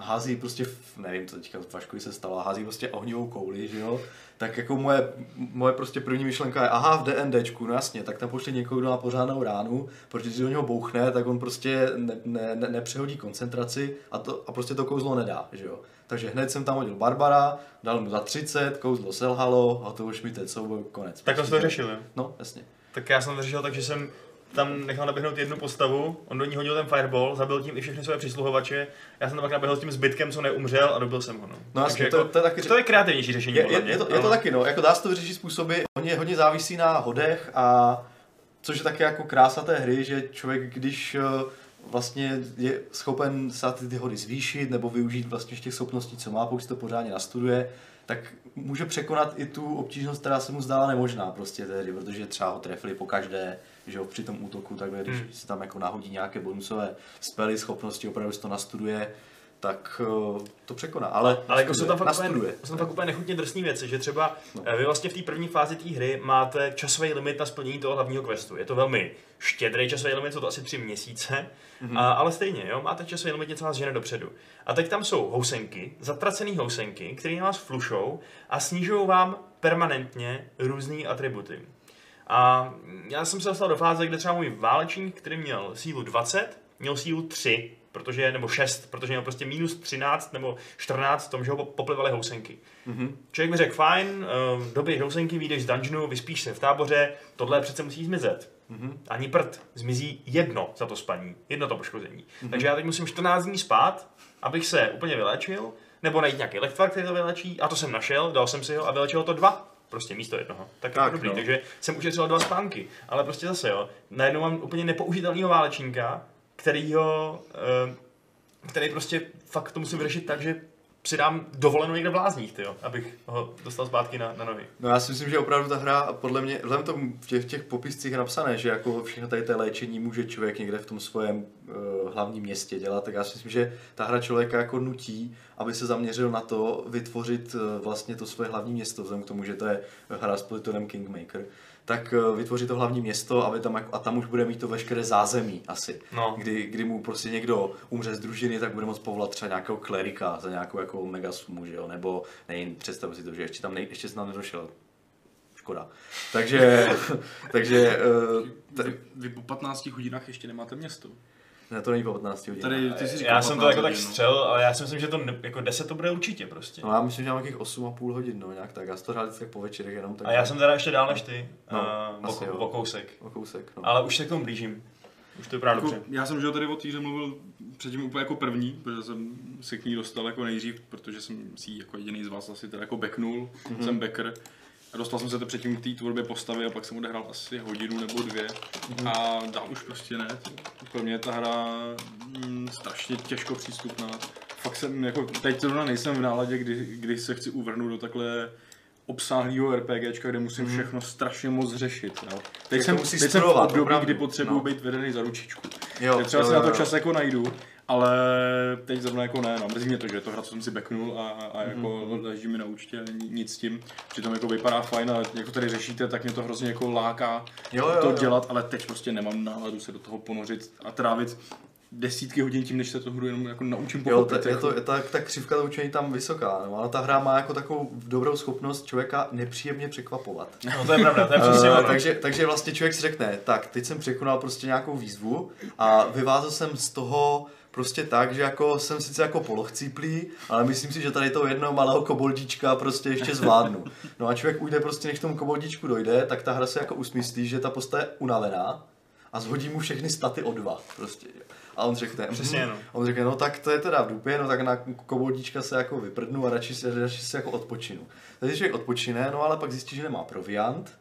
hází prostě, nevím, co teďka v Vaškovi se stalo, hází prostě ohnivou kouli, že jo, tak jako moje, moje prostě první myšlenka je, aha, v DNDčku, no jasně, tak tam pošli někoho, kdo má pořádnou ránu, protože když do něho bouchne, tak on prostě ne, ne, ne, nepřehodí koncentraci a, to, a prostě to kouzlo nedá, že jo. Takže hned jsem tam hodil Barbara, dal mu za 30, kouzlo selhalo a to už mi teď souboj konec. Tak to Prostě, to že- řešil, jo? No, jasně. Tak já jsem to řešil tak, že jsem tam nechal naběhnout jednu postavu, on do ní hodil ten fireball, zabil tím i všechny své přisluhovače, já jsem tam pak naběhl s tím zbytkem, co neumřel a dobil jsem ho. No, No jasně, Takže to- jako, to je taky- to je kreativnější řešení. Je, je, je, to, je to taky, no, jako dá se to vyřešit způsoby, hodně, hodně závisí na hodech a což je také jako krása té hry, že člověk, když eh, vlastně je schopen se ty, ty hody zvýšit nebo využít vlastně těch schopností, co má, pokud si to pořádně nastuduje, tak může překonat i tu obtížnost, která se mu zdála nemožná prostě té hry, protože třeba ho trefili po každé, že jo, při tom útoku, takhle, když Hmm. si tam jako nahodí nějaké bonusové spely, schopnosti, opravdu si to nastuduje, tak eh, to překoná. Ale, Ale jako jsou tam, fakt nastuduje. úplně, jsou tam fakt úplně nechutně drsné věci, že třeba No. no. vy vlastně v té první fázi té hry máte časový limit na splnění toho hlavního questu. Je to velmi štědrý časový limit, jsou to asi tři měsíce, Mhm. mm-hmm. a, ale stejně, jo, máte časový limit, něco vás žene dopředu. A teď tam jsou housenky, zatracený housenky, které vás flušou a snižují vám permanentně různé atributy. A já jsem se dostal do fáze, kde třeba můj válečník, který měl sílu 20, měl sílu 3, protože, nebo 6, protože měl prostě minus 13 nebo 14 v tom, že ho poplivaly housenky. Mhm. Člověk mi řekl, fajn, uh, doběž housenky, vyjdeš z dungeonu, vyspíš se v táboře, tohle přece musí zmizet. Mhm. Ani prd, zmizí jedno za to spaní, jedno to poškození. Mhm. Takže já teď musím 14 dní spát, abych se úplně vylečil, nebo najít nějaký lektvar, který to vylečí, a to jsem našel, dal jsem si ho a vylečilo to dva. Prostě místo jednoho. Tak, Tak, dobrý. no. Takže jsem ušetřil dva spánky. Ale prostě zase jo, najednou mám úplně nepoužitelného válečníka, kterýho, eh, který prostě fakt to musím vyřešit tak, že si dám dovolenou někde v lázních, tyjo, abych ho dostal zpátky na, na nohy. No já si myslím, že opravdu ta hra, podle mě, vzhledem tomu v těch, těch popiscích napsané, že jako všechno tady té léčení může člověk někde v tom svém uh, hlavním městě dělat, tak já si myslím, že ta hra člověka jako nutí, aby se zaměřil na to vytvořit uh, vlastně to svoje hlavní město, vzhledem k tomu, že to je hra s Plutonem Kingmaker tak uh, vytvoří to hlavní město aby tam, jako- a tam už bude mít to veškeré zázemí asi. No. Kdy, kdy mu prostě někdo umře z družiny, tak bude moct povolat třeba nějakého klerika za nějakou jako mega sumu, že jo? Nebo nevím, představ si to, že ještě tam nej, ještě se tam nedošel. Škoda. Takže, *laughs* takže uh, Vy, vy po 15 hodinách ještě nemáte město. Ne, to není po 15 hodin. Tady ty jsi říkal Já jsem to 15 jako tak hodin, no. střel, ale já si myslím, že to ne, jako 10 to bude určitě prostě. No já myslím, že mám nějakých 8,5 hodin, no nějak tak. Já si to hrál vždycky po večerech jenom tak. A já jsem teda ještě dál než ty, No, jo. o, o kousek. O kousek, no. Ale už se k tomu blížím. Už to vypadá Jako, dobře. já jsem že tady o týře mluvil předtím úplně jako první, protože jsem se k ní dostal jako nejdřív, protože jsem si ji jako jediný z vás asi teda jako backnul, Mhm. mm-hmm. jsem backer. A dostal jsem se to předtím k té tvorbě postavy a pak jsem odehrál asi hodinu nebo dvě. Mhm. Mm-hmm. A dál už prostě ne. Pro mě je ta hra mm, strašně těžko přístupná. Fakt jsem jako, teď zrovna nejsem v náladě, kdy, kdy se chci uvrhnout do takhle obsáhlého RPGčka, kde musím Mhm. všechno strašně moc řešit. Jo. Teď jsem, teď jsem v období, opravdu. kdy potřebuji No. být vedený za ručičku. Jo, třeba jo, si na to čas jako najdu, ale teď zrovna jako ne, no. Mrzí mě to, že je to hra, co jsem si backnul a, a jako mm-hmm. leží mi na účtě, ni- nic s tím. Přitom jako vypadá fajn, ale jako tady řešíte, tak mě to hrozně jako láká Jo, jo, to jo. dělat, ale teď prostě nemám náladu se do toho ponořit a trávit desítky hodin tím, než se to hru jenom jako naučím Jo, pochopit. ta, je jako. to, ta, ta křivka to učení tam vysoká, no, ale ta hra má jako takovou dobrou schopnost člověka nepříjemně překvapovat. *laughs* No to je pravda, to je přesně Uh, takže, takže vlastně člověk si řekne, tak teď jsem překonal prostě nějakou výzvu a vyvázal jsem z toho prostě tak, že jako jsem sice jako polochcíplý, ale myslím si, že tady toho jednoho malého koboldíčka prostě ještě zvládnu. No a člověk ujde prostě, než k tomu koboldíčku dojde, tak ta hra se jako usmyslí, že ta postava je unavená a zhodí mu všechny staty o dva prostě. A on řekne, Přesně, no. A on řekne, no tak to je teda v dupě, no tak na koboldíčka se jako vyprdnu a radši se, radši se jako odpočinu. Takže člověk odpočine, no ale pak zjistí, že nemá proviant,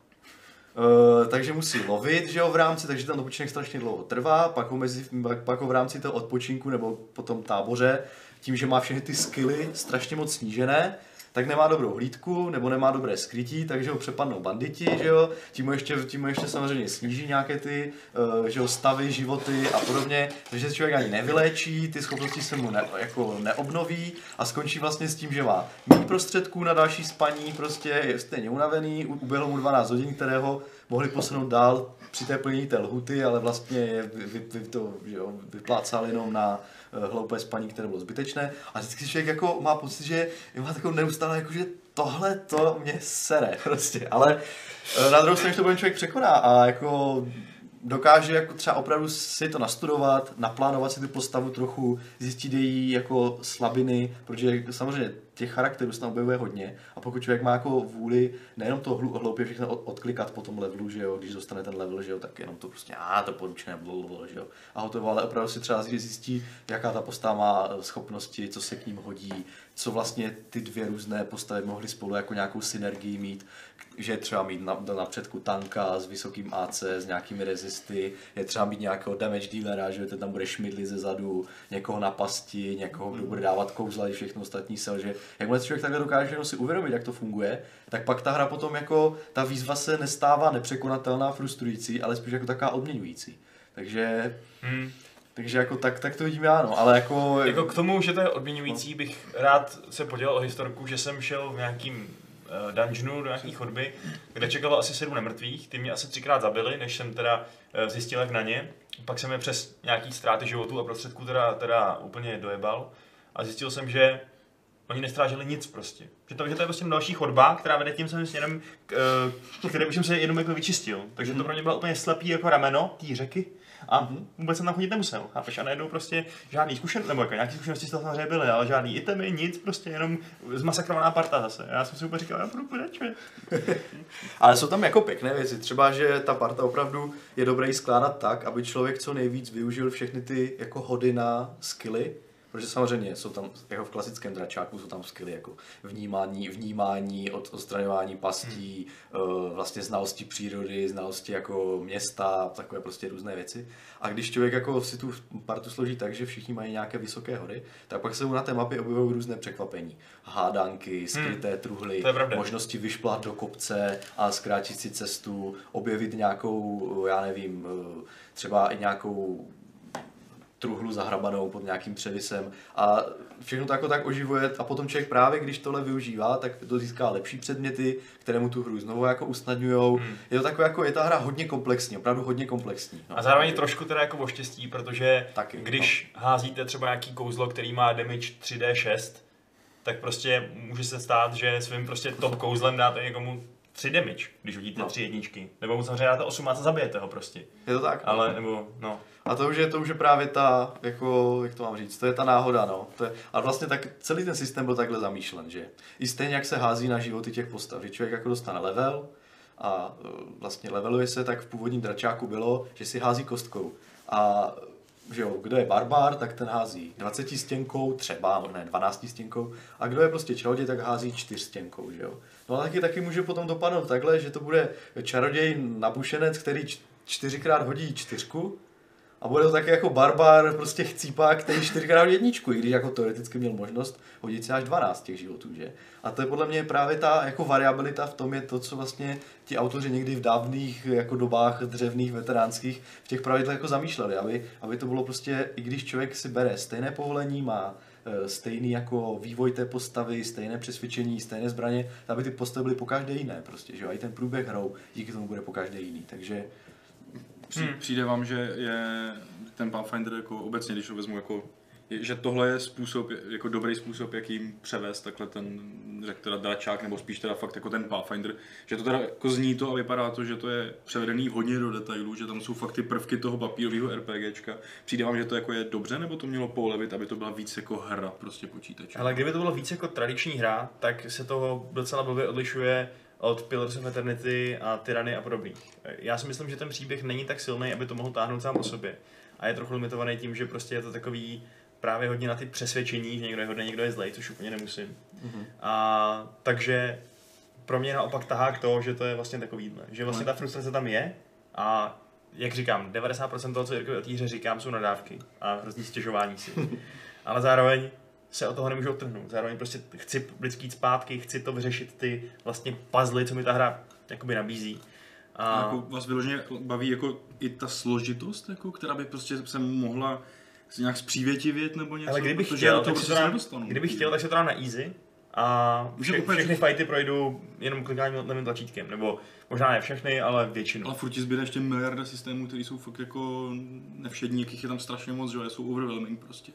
Uh, takže musí lovit, že jo, v rámci, takže ten odpočinek strašně dlouho trvá, pak ho, mezi, pak, pak ho v rámci toho odpočinku nebo potom táboře, tím, že má všechny ty skilly strašně moc snížené, tak nemá dobrou hlídku, nebo nemá dobré skrytí, takže ho přepadnou banditi, že jo, tím ho ještě, tím ho ještě samozřejmě sníží nějaké ty, uh, že jo, stavy, životy a podobně, takže se člověk ani nevyléčí, ty schopnosti se mu ne, jako neobnoví a skončí vlastně s tím, že má méně prostředků na další spaní, prostě je stejně unavený, uběhlo mu 12 hodin, kterého mohli posunout dál při té plnění té lhuty, ale vlastně je vy, vy, to že jo, vyplácal jenom na uh, hloupé spaní, které bylo zbytečné. A vždycky člověk jako má pocit, že má takovou neustále, jako, že tohle to mě sere *laughs* prostě. Ale eh, na druhou stranu, to bude člověk překoná a jako dokáže jako třeba opravdu si to nastudovat, naplánovat si tu postavu trochu, zjistit její jako slabiny, protože samozřejmě těch charakterů se tam objevuje hodně a pokud člověk má jako vůli nejenom to hlu- hloupě všechno od, odklikat po tom levelu, že jo, když dostane ten level, že jo, tak jenom to prostě, a to poručené, blablabla, že jo, a hotovo, ale opravdu si třeba zjistí, jaká ta postava má schopnosti, co se k ním hodí, co vlastně ty dvě různé postavy mohly spolu jako nějakou synergii mít, že je třeba mít na, na předku tanka s vysokým AC, s nějakými rezisty, je třeba mít nějakého damage dealera, že ten tam bude šmidli ze zadu, někoho na pasti, někoho, kdo bude dávat kouzla, když všechno ostatní sel, že jakmile člověk takhle dokáže jenom si uvědomit, jak to funguje, tak pak ta hra potom jako, ta výzva se nestává nepřekonatelná, frustrující, ale spíš jako taková odměňující. Takže, Hmm. takže jako tak, tak to vidím já, no, ale jako... Jako k tomu, že to je odměňující, bych rád se podělil o historku, že jsem šel v nějakým dungeonu do nějaký chodby, kde čekalo asi sedm nemrtvých, ty mě asi třikrát zabili, než jsem teda uh, zjistil, jak na ně. Pak jsem je přes nějaký ztráty životů a prostředků teda, teda úplně dojebal a zjistil jsem, že oni nestráželi nic prostě. Že to, že to je prostě další chodba, která vede tím samým směrem, k, eh, který už jsem se jenom jako vyčistil. Takže to pro mě bylo úplně slepý jako rameno té řeky a vůbec jsem tam chodit nemusel. Chápeš? A najednou prostě žádný zkušenosti, nebo jako nějaký zkušenosti z toho samozřejmě byly, ale žádný itemy, nic, prostě jenom zmasakrovaná parta zase. Já jsem si úplně říkal, já budu pokračovat. *laughs* Ale jsou tam jako pěkné věci. Třeba, že ta parta opravdu je dobré ji skládat tak, aby člověk co nejvíc využil všechny ty jako hody na skilly. Protože samozřejmě jsou tam, jako v klasickém dračáku, jsou tam skilly jako vnímání, vnímání, od, odstraňování pastí, hmm. vlastně znalosti přírody, znalosti jako města, takové prostě různé věci. A když člověk jako si tu partu složí tak, že všichni mají nějaké vysoké hory, tak pak se mu na té mapě objevují různé překvapení. Hádanky, skryté truhly, To je pravda. možnosti vyšplat do kopce a zkrátit si cestu, objevit nějakou, já nevím, třeba i nějakou truhlu zahrabanou pod nějakým převisem a všechno to jako tak oživuje a potom člověk právě, když tohle využívá, tak to získá lepší předměty, které mu tu hru znovu jako usnadňujou. Hmm. Je to takové jako, je ta hra hodně komplexní, opravdu hodně komplexní. No. A zároveň trošku teda jako o štěstí, protože Taky, když házíte třeba nějaký kouzlo, který má damage 3d6, tak prostě může se stát, že svým prostě top kouzlem dáte někomu 3 damage, když hodíte No. tři jedničky. Nebo mu samozřejmě dáte 8 a zabijete ho prostě. Je to tak? Ale, nebo, no. A to už je, to už je právě ta, jako, jak to mám říct, to je ta náhoda, no. To je, a vlastně tak celý ten systém byl takhle zamýšlen, že i stejně jak se hází na životy těch postav, že člověk jako dostane level a e, vlastně leveluje se, tak v původním dračáku bylo, že si hází kostkou. A že jo, kdo je barbár, tak ten hází 20 stěnkou, třeba, ne 12 stěnkou, a kdo je prostě čaroděj, tak hází 4 stěnkou, že jo. No taky, taky může potom dopadnout takhle, že to bude čaroděj nabušenec, který čtyřikrát hodí čtyřku, a bude to taky jako barbar, prostě chcípák, který čtyřikrát hodí jedničku, i když jako teoreticky měl možnost hodit si až 12 těch životů, že? A to je podle mě právě ta jako variabilita v tom je to, co vlastně ti autoři někdy v dávných jako dobách dřevných, veteránských v těch pravidlech jako zamýšleli, aby, aby to bylo prostě, i když člověk si bere stejné povolení, má stejný jako vývoj té postavy, stejné přesvědčení, stejné zbraně, aby ty postavy byly po každé jiné prostě, že jo? A i ten průběh hrou díky tomu bude po každé jiný, takže Při, hmm. Přijde vám, že je ten Pathfinder jako obecně, když ho vezmu jako že tohle je způsob, jako dobrý způsob, jakým převést takhle ten, řekl teda dračák, nebo spíš teda fakt jako ten Pathfinder, že to teda jako zní to a vypadá to, že to je převedený hodně do detailů, že tam jsou fakt ty prvky toho papírového RPGčka. Přijde vám, že to jako je dobře, nebo to mělo polevit, aby to byla víc jako hra prostě počítače? Ale kdyby to bylo víc jako tradiční hra, tak se toho docela blbě odlišuje od Pillars of Eternity a Tyranny a podobných. Já si myslím, že ten příběh není tak silný, aby to mohl táhnout sám o sobě. A je trochu limitovaný tím, že prostě je to takový právě hodně na ty přesvědčení, že někdo je hodný, někdo je zlej, což úplně nemusím. Mm-hmm. A takže pro mě naopak tahá k to, že to je vlastně takovýhle. Že vlastně ta frustrace tam je a jak říkám, 90% toho, co Jirkovi o té hře říkám, jsou nadávky a hrozný stěžování si. *laughs* Ale zároveň se od toho nemůžu odtrhnout. Zároveň prostě chci vždycky jít zpátky, chci to vyřešit ty vlastně puzzle, co mi ta hra jakoby nabízí. A A jako vás vyloženě baví jako i ta složitost, jako, která by prostě se mohla nějak zpřívětivět nebo něco, ale kdybych protože chtěl, toho tak se prostě to se dám, nedostanu. kdybych chtěl, tak se to dám na easy a vše, úplně všechny fighty projdu jenom klikáním levým tlačítkem, nebo možná ne všechny, ale většinu. Ale furt ti zbyde ještě miliarda systémů, které jsou fakt jako nevšední, jakých je tam strašně moc, že jsou overwhelming prostě.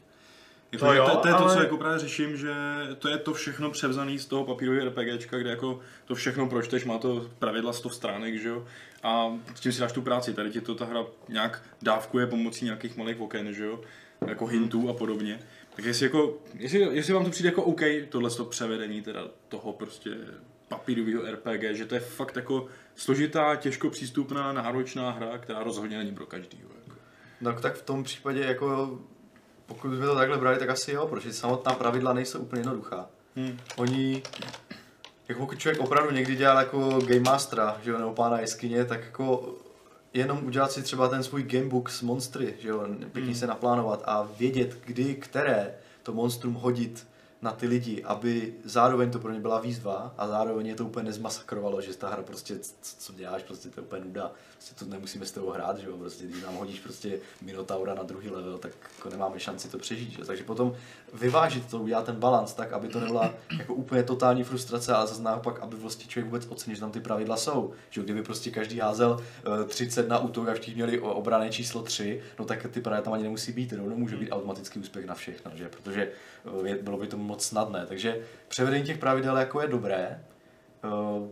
Jako, To jo, to, to, je to, co ale- jako právě řeším, že to je to všechno převzané z toho papírového RPGčka, kde jako to všechno pročteš, má to pravidla 100 stránek, že jo, a s tím si dáš tu práci, tady ti to ta hra nějak dávkuje pomocí nějakých malých oken, že jo, jako hintů a podobně. Tak jestli, jako, jestli, jestli vám to přijde jako OK, tohle to převedení teda toho prostě papírového RPG, že to je fakt jako složitá, těžko přístupná, náročná hra, která rozhodně není pro každýho. Jako. No tak v tom případě jako pokud bychom to takhle brali, tak asi jo, protože samotná pravidla nejsou úplně jednoduchá. Hmm. Oni, jako pokud člověk opravdu někdy dělal jako Game Mastera, že jo, nebo pána jeskyně, tak jako jenom udělat si třeba ten svůj gamebook s monstry, že jo, pěkně Hmm. se naplánovat a vědět, kdy, které to monstrum hodit na ty lidi, aby zároveň to pro ně byla výzva a zároveň je to úplně nezmasakrovalo, že ta hra prostě, co děláš, prostě to je úplně nuda, prostě to nemusíme s tebou hrát, že jo, prostě když nám hodíš prostě Minotaura na druhý level, tak jako nemáme šanci to přežít, že? takže potom vyvážit to, udělat ten balans tak, aby to nebyla jako úplně totální frustrace, ale zase naopak, aby vlastně člověk vůbec ocenil, že tam ty pravidla jsou, že kdyby prostě každý házel eh, 30 na útok a všichni měli obrané číslo 3, no tak ty pravidla tam ani nemusí být, rovnou může být automatický úspěch na všechno, že? protože eh, je, bylo by to moc snadné, takže převedení těch pravidel jako je dobré, Eh,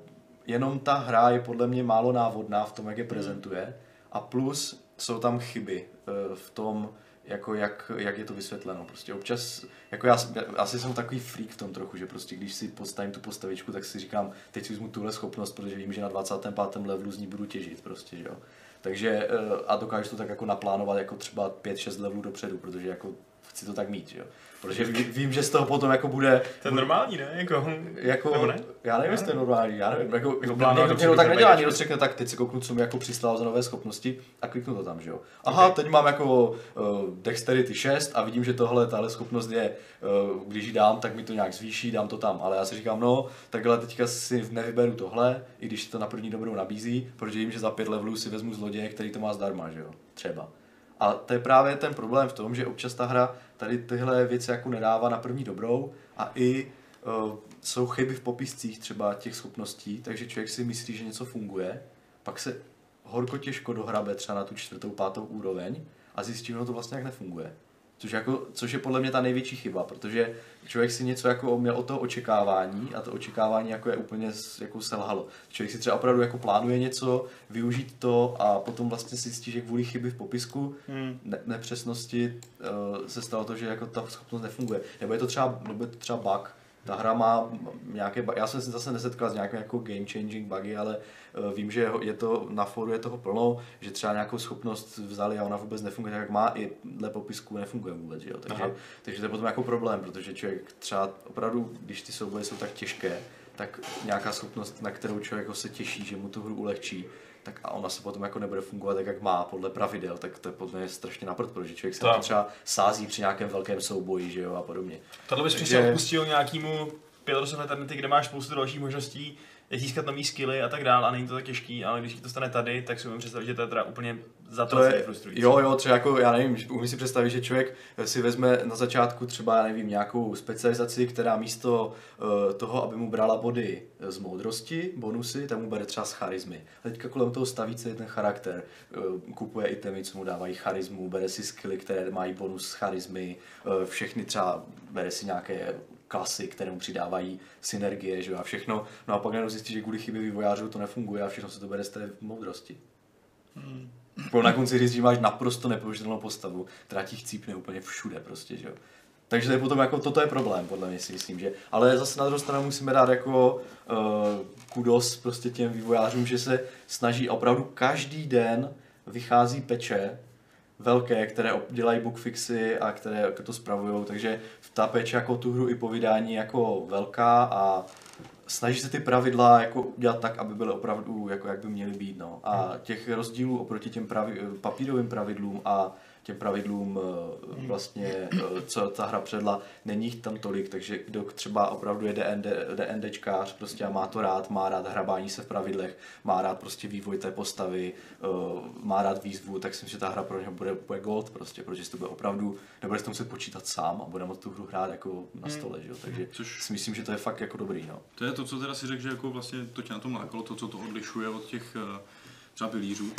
jenom ta hra je podle mě málo návodná v tom, jak je prezentuje a plus jsou tam chyby eh, v tom, jako jak, jak je to vysvětleno. Prostě občas, jako já, já asi jsem takový freak v tom trochu, že prostě když si postavím tu postavičku, tak si říkám, teď si vezmu tuhle schopnost, protože vím, že na 25. levelu z ní budu těžit prostě, že jo. Takže eh, a dokážu to tak jako naplánovat jako třeba 5-6 levelů dopředu, protože jako chci to tak mít, že jo. Protože ví- vím, že z toho potom jako bude, To je normální, ne? Jako, jako, Nebo ne? já nevím, jestli to je normální, já nevím, jako, jako plánovat někdo, někdo tak nedělá, někdo řekne, tak teď si kouknu, co mi jako přislal za nové schopnosti a kliknu to tam, že jo. Aha, teď mám jako uh, Dexterity 6 a vidím, že tohle, tahle schopnost je, uh, když ji dám, tak mi to nějak zvýší, dám to tam, ale já si říkám, no, takhle teďka si nevyberu tohle, i když to na první dobrou nabízí, protože vím, že za pět levelů si vezmu zloděje, který to má zdarma, že jo, třeba. A to je právě ten problém v tom, že občas ta hra tady tyhle věci jako nedává na první dobrou a i uh, jsou chyby v popiscích třeba těch schopností, takže člověk si myslí, že něco funguje, pak se horko těžko dohrabe třeba na tu čtvrtou, pátou úroveň a zjistí, že to vlastně jak nefunguje. Což, jako, což je podle mě ta největší chyba, protože člověk si něco jako měl od toho očekávání a to očekávání jako je úplně jako selhalo. Člověk si třeba opravdu jako plánuje něco, využít to a potom vlastně si zjistí, že kvůli chyby v popisku, Hmm. ne- nepřesnosti uh, se stalo to, že jako ta schopnost nefunguje. Nebo je to třeba, nebo je to třeba bug. Ta hra má nějaké, já jsem se zase nesetkal s nějakým jako game changing bugy, ale uh, vím, že je to na foru je toho plno, že třeba nějakou schopnost vzali a ona vůbec nefunguje tak, jak má, i dle popisku nefunguje vůbec, že jo? Takže, Aha. takže to je potom jako problém, protože člověk třeba opravdu, když ty souboje jsou tak těžké, tak nějaká schopnost, na kterou člověk jako se těší, že mu tu hru ulehčí, tak a ona se potom jako nebude fungovat tak, jak má, podle pravidel, tak to je podle mě strašně naprd, protože člověk se třeba sází při nějakém velkém souboji, že jo, a podobně. Tohle bys Takže- přesně odpustil nějakému Pillars of Eternity, kde máš spoustu dalších možností, získat nový skilly a tak dál a není to tak těžký, ale když ti to stane tady, tak si umím představit, že to je teda úplně To zatraceně je, frustrující. jo, jo, třeba jako, já nevím, umím si představit, že člověk si vezme na začátku třeba, já nevím, nějakou specializaci, která místo uh, toho, aby mu brala body z moudrosti, bonusy, tam mu bere třeba z charizmy. A teďka kolem toho staví celý ten charakter, uh, kupuje itemy, co mu dávají charizmu, bere si skilly, které mají bonus z charizmy, uh, všechny třeba bere si nějaké klasy, které mu přidávají synergie, že jo, a všechno. No a pak najednou zjistí, že kvůli chybě vývojářů to nefunguje a všechno se to bere z té moudrosti. Po na konci říct, že máš naprosto nepoužitelnou postavu, která ti chcípne úplně všude prostě, že jo. Takže to je potom jako, toto je problém, podle mě si myslím, že. Ale zase na druhou stranu musíme dát jako uh, kudos prostě těm vývojářům, že se snaží opravdu každý den vychází peče velké, které dělají bugfixy a které jako to spravují, takže ta peče jako tu hru i povídání jako velká a snaží se ty pravidla jako udělat tak, aby byly opravdu jako jak by měly být. No. A těch rozdílů oproti těm pravi, papírovým pravidlům a těm pravidlům eh, vlastně, eh, co ta hra předla, není jich tam tolik, takže kdo třeba opravdu je DND, DNDčkář prostě a má to rád, má rád hrabání se v pravidlech, má rád prostě vývoj té postavy, eh, má rád výzvu, tak si myslím, že ta hra pro něho bude, bude gold prostě, protože si to bude opravdu, nebude si to muset počítat sám a bude moct tu hru hrát jako na stole, že jo? takže Což- si myslím, že to je fakt jako dobrý, no. To je to, co teda si řekl, že jako vlastně to tě na tom lákalo, to, co to odlišuje od těch třeba pilířů.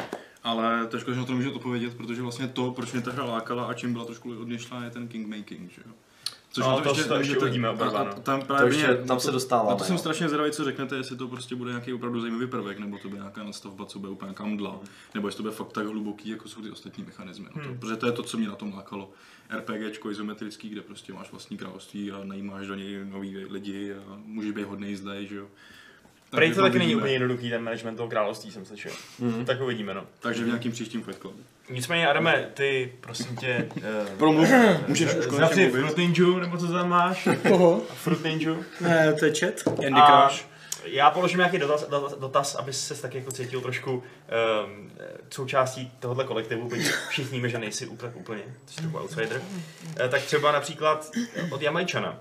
Ale to škoda, že na to nemůžu odpovědět, protože vlastně to, proč mě ta hra lákala a čím byla trošku odlišná, je ten kingmaking, že jo. No, na to- to ještě uvidíme a- no. a tam To právě ještě, mě- tam se to- dostáváme. Na to jsem no. strašně zvědavý, co řeknete, jestli to prostě bude nějaký opravdu zajímavý prvek, nebo to bude nějaká nastavba, co bude úplně nějaká mdla, nebo jestli to bude fakt tak hluboký, jako jsou ty ostatní mechanismy. No to, protože to je to, co mě na tom lákalo. RPGčko izometrický, kde prostě máš vlastní království a najímáš do něj nový lidi a můžeš být hodný zde, že jo. Prej to taky není úplně jednoduchý, ten management toho království jsem slyšel. Mhm. Tak uvidíme, no. Takže v nějakým příštím Fight. Nicméně, Adame, ty, prosím tě, uh, Promluv, můžeš už konečně Zavři mluvit. Fruit Ninja, nebo co tam máš? Koho? Fruit Ninja. Ne, to je chat. Candy A Crush. já položím nějaký dotaz, dotaz, dotaz aby se taky jako cítil trošku um, součástí tohohle kolektivu, byť všichni víme, že nejsi úplně, úplně, jsi trochu outsider. Eh, tak třeba například od Jamajčana.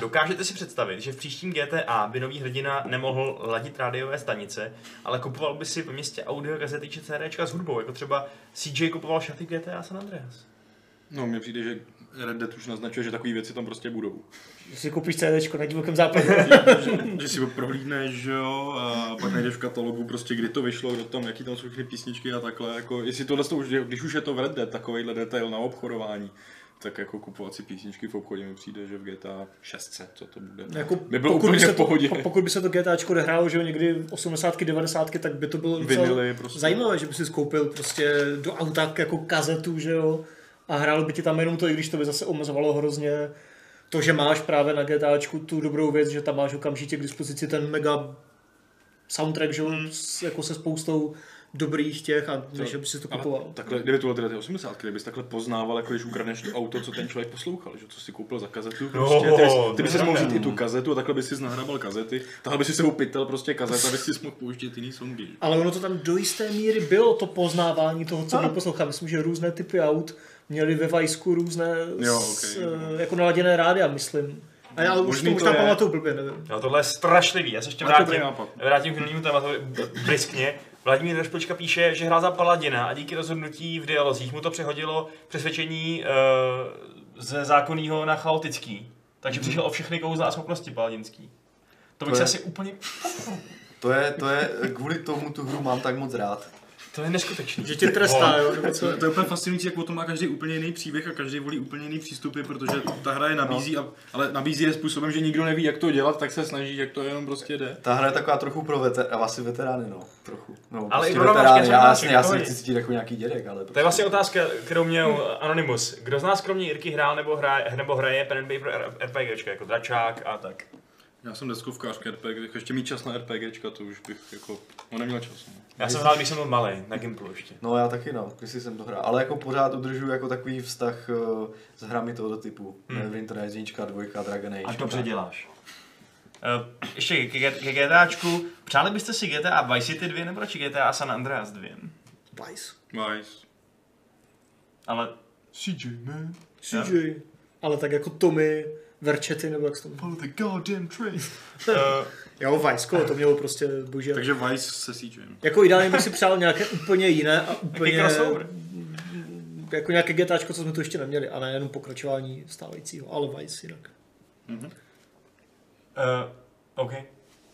Dokážete si představit, že v příštím GTA by nový hrdina nemohl ladit rádiové stanice, ale kupoval by si v městě audio kazety či CDčka s hudbou, jako třeba CJ kupoval šaty GTA San Andreas. No, mně přijde, že Red Dead už naznačuje, že takové věci tam prostě budou. Když si koupíš CDčko na divokém západě. *laughs* že si ho prohlídneš, že jo, a pak najdeš v katalogu prostě, kdy to vyšlo, kdo tam, jaký tam jsou všechny písničky a takhle, jako, jestli tohle to už, když už je to v Red Dead, takovýhle detail na obchodování, tak jako kupovat si písničky v obchodě mi přijde, že v GTA 6, co to bude. Jako, By bylo pokud, by úplně se v to, pokud by se to GTAčko odehrálo, že jo, někdy 80 90 tak by to bylo Vinily prostě. zajímavé, že by si skoupil prostě do auta jako kazetu, že jo, a hrálo by ti tam jenom to, i když to by zase omezovalo hrozně to, že máš právě na GTAčku tu dobrou věc, že tam máš okamžitě k dispozici ten mega soundtrack, že jo, jako se spoustou dobrých těch a než by si to Ale kupoval. Takhle, kdyby to bylo teda ty 80, kdybys takhle poznával, jako když ukradneš to auto, co ten člověk poslouchal, že co si koupil za kazetu, prostě, No, ty, bys, ty bys mohl vzít i tu kazetu a takhle bys si nahrabal kazety, takhle bys si se upytel prostě kazet, aby si mohl pouštět jiný songy. Ale ono to tam do jisté míry bylo to poznávání toho, co byl poslouchal. Myslím, že různé typy aut měly ve Vajsku různé Jo, s, ok. eh, jako naladěné rádia, myslím. A já už Možný to, už tam pamatuju blbě, nevím. No tohle je strašlivý, já se ještě vrátím, vrátím k jinému tématu briskně. Vladimír Rešplička píše, že hrál za Paladina a díky rozhodnutí v dialozích mu to přehodilo přesvědčení uh, ze zákonného na chaotický. Takže přišel o všechny kouzla a schopnosti paladinský. To bych To si je- asi úplně... To je, to je, kvůli tomu tu hru mám tak moc rád. To je neskutečný. Že tě trestá, jo? To, to je úplně fascinující, jak o tom má každý úplně jiný příběh a každý volí úplně jiný přístupy, protože ta hra je nabízí, a, ale nabízí je způsobem, že nikdo neví, jak to dělat, tak se snaží, jak to jenom prostě jde. Ta hra je taková trochu pro veter, a asi veterány, no, trochu. No, Ale i prostě pro nováčky, veterány, já, jasně, já to si je. nechci cítit jako nějaký dědek, ale To je vlastně otázka, kterou měl Anonymous. Kdo z nás kromě Jirky hrál nebo hraje, nebo hraje pen and paper RPGčka, jako dračák a tak? Já jsem deskovkářka RPG, tak ještě mít čas na RPGčka, to už bych jako, no neměl čas. No. Já jsem hrál, když jsem byl malý, na Gimplu ještě. No já taky no, když jsem to hrál, ale jako pořád udržuju jako takový vztah uh, s hrami tohoto typu. Hmm. Neverwinter Nights, jednička, dvojka, Dragon Age. A dobře děláš. Uh, ještě ke, ke, ke GTAčku. Přáli byste si GTA Vice City 2 nebo radši GTA San Andreas 2? Vice. Nice. Ale CJ, man. CJ. Ale tak jako Tommy, Verčety, nebo jak se to jmenuje. The goddamn train. *laughs* uh, *laughs* Jo, Vice, to mělo prostě bože. Takže Vice se CJem. Jako ideálně bych si přál nějaké úplně jiné a úplně... Jako nějaké GTAčko, co jsme tu ještě neměli, a ne jenom pokračování stávajícího, ale Vice jinak. uh, OK.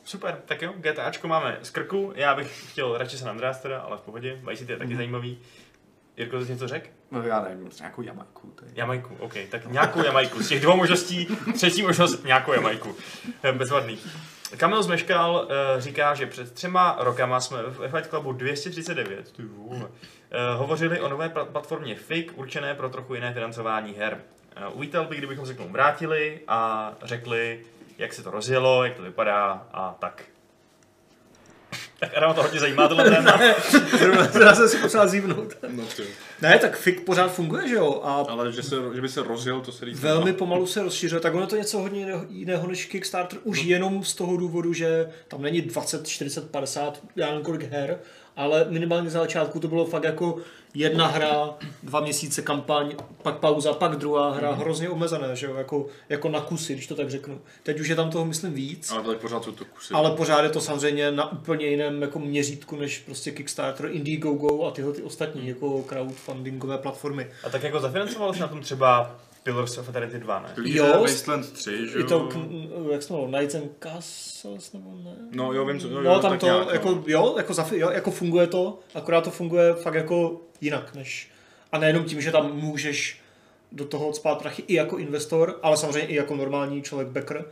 Super, tak jo, GTAčko máme z krku. Já bych chtěl radši San Andreas teda, ale v pohodě. Vice City je taky zajímavý. Jirko, jsi něco řekl? No já nevím, nějakou Jamajku. Je. Jamajku, OK. Tak nějakou Jamajku. Z těch dvou možností, třetí možnost nějakou Jamajku. Eh, Bezvadný. Kamil Zmeškal uh, říká, že před třema rokama jsme ve Fight Clubu 239 ty vole, uh, hovořili o nové pla- platformě FIG, určené pro trochu jiné financování her. Uh, uvítal bych, kdybychom se k tomu vrátili a řekli, jak se to rozjelo, jak to vypadá a tak. Tak Adam to hodně zajímá tohle téma. Já jsem si potřeba zívnout. No ty. Ne, tak FIG pořád funguje, že jo? A Ale že, se, že by se rozjel, to se říct. velmi pomalu se rozšiřuje, tak ono je to něco hodně jiného- než Kickstarter, už jenom z toho důvodu, že tam není 20, 40, 50, já nevím kolik her, ale minimálně za začátku to bylo fakt jako jedna hra, dva měsíce kampaň, pak pauza, pak druhá hra, hrozně omezené, že jo, jako, jako na kusy, když to tak řeknu. Teď už je tam toho, myslím, víc. Ale tak pořád jsou to kusy. Ale pořád je to samozřejmě na úplně jiném jako měřítku než prostě Kickstarter, Indiegogo a tyhle ty ostatní jako crowdfundingové platformy. A tak jako zafinancoval jsi na tom třeba Pillars of Eternity 2, ne? Jo, Wasteland 3, že I jo? to, jak se jmenovalo, Knights and Castles, nebo ne? No jo, vím, co, jo, No, jo, tam to, nějak, jako, no. jo, jako, zafi, jo, jako funguje to, akorát to funguje fakt jako jinak, než, a nejenom tím, že tam můžeš do toho spát prachy i jako investor, ale samozřejmě i jako normální člověk backer,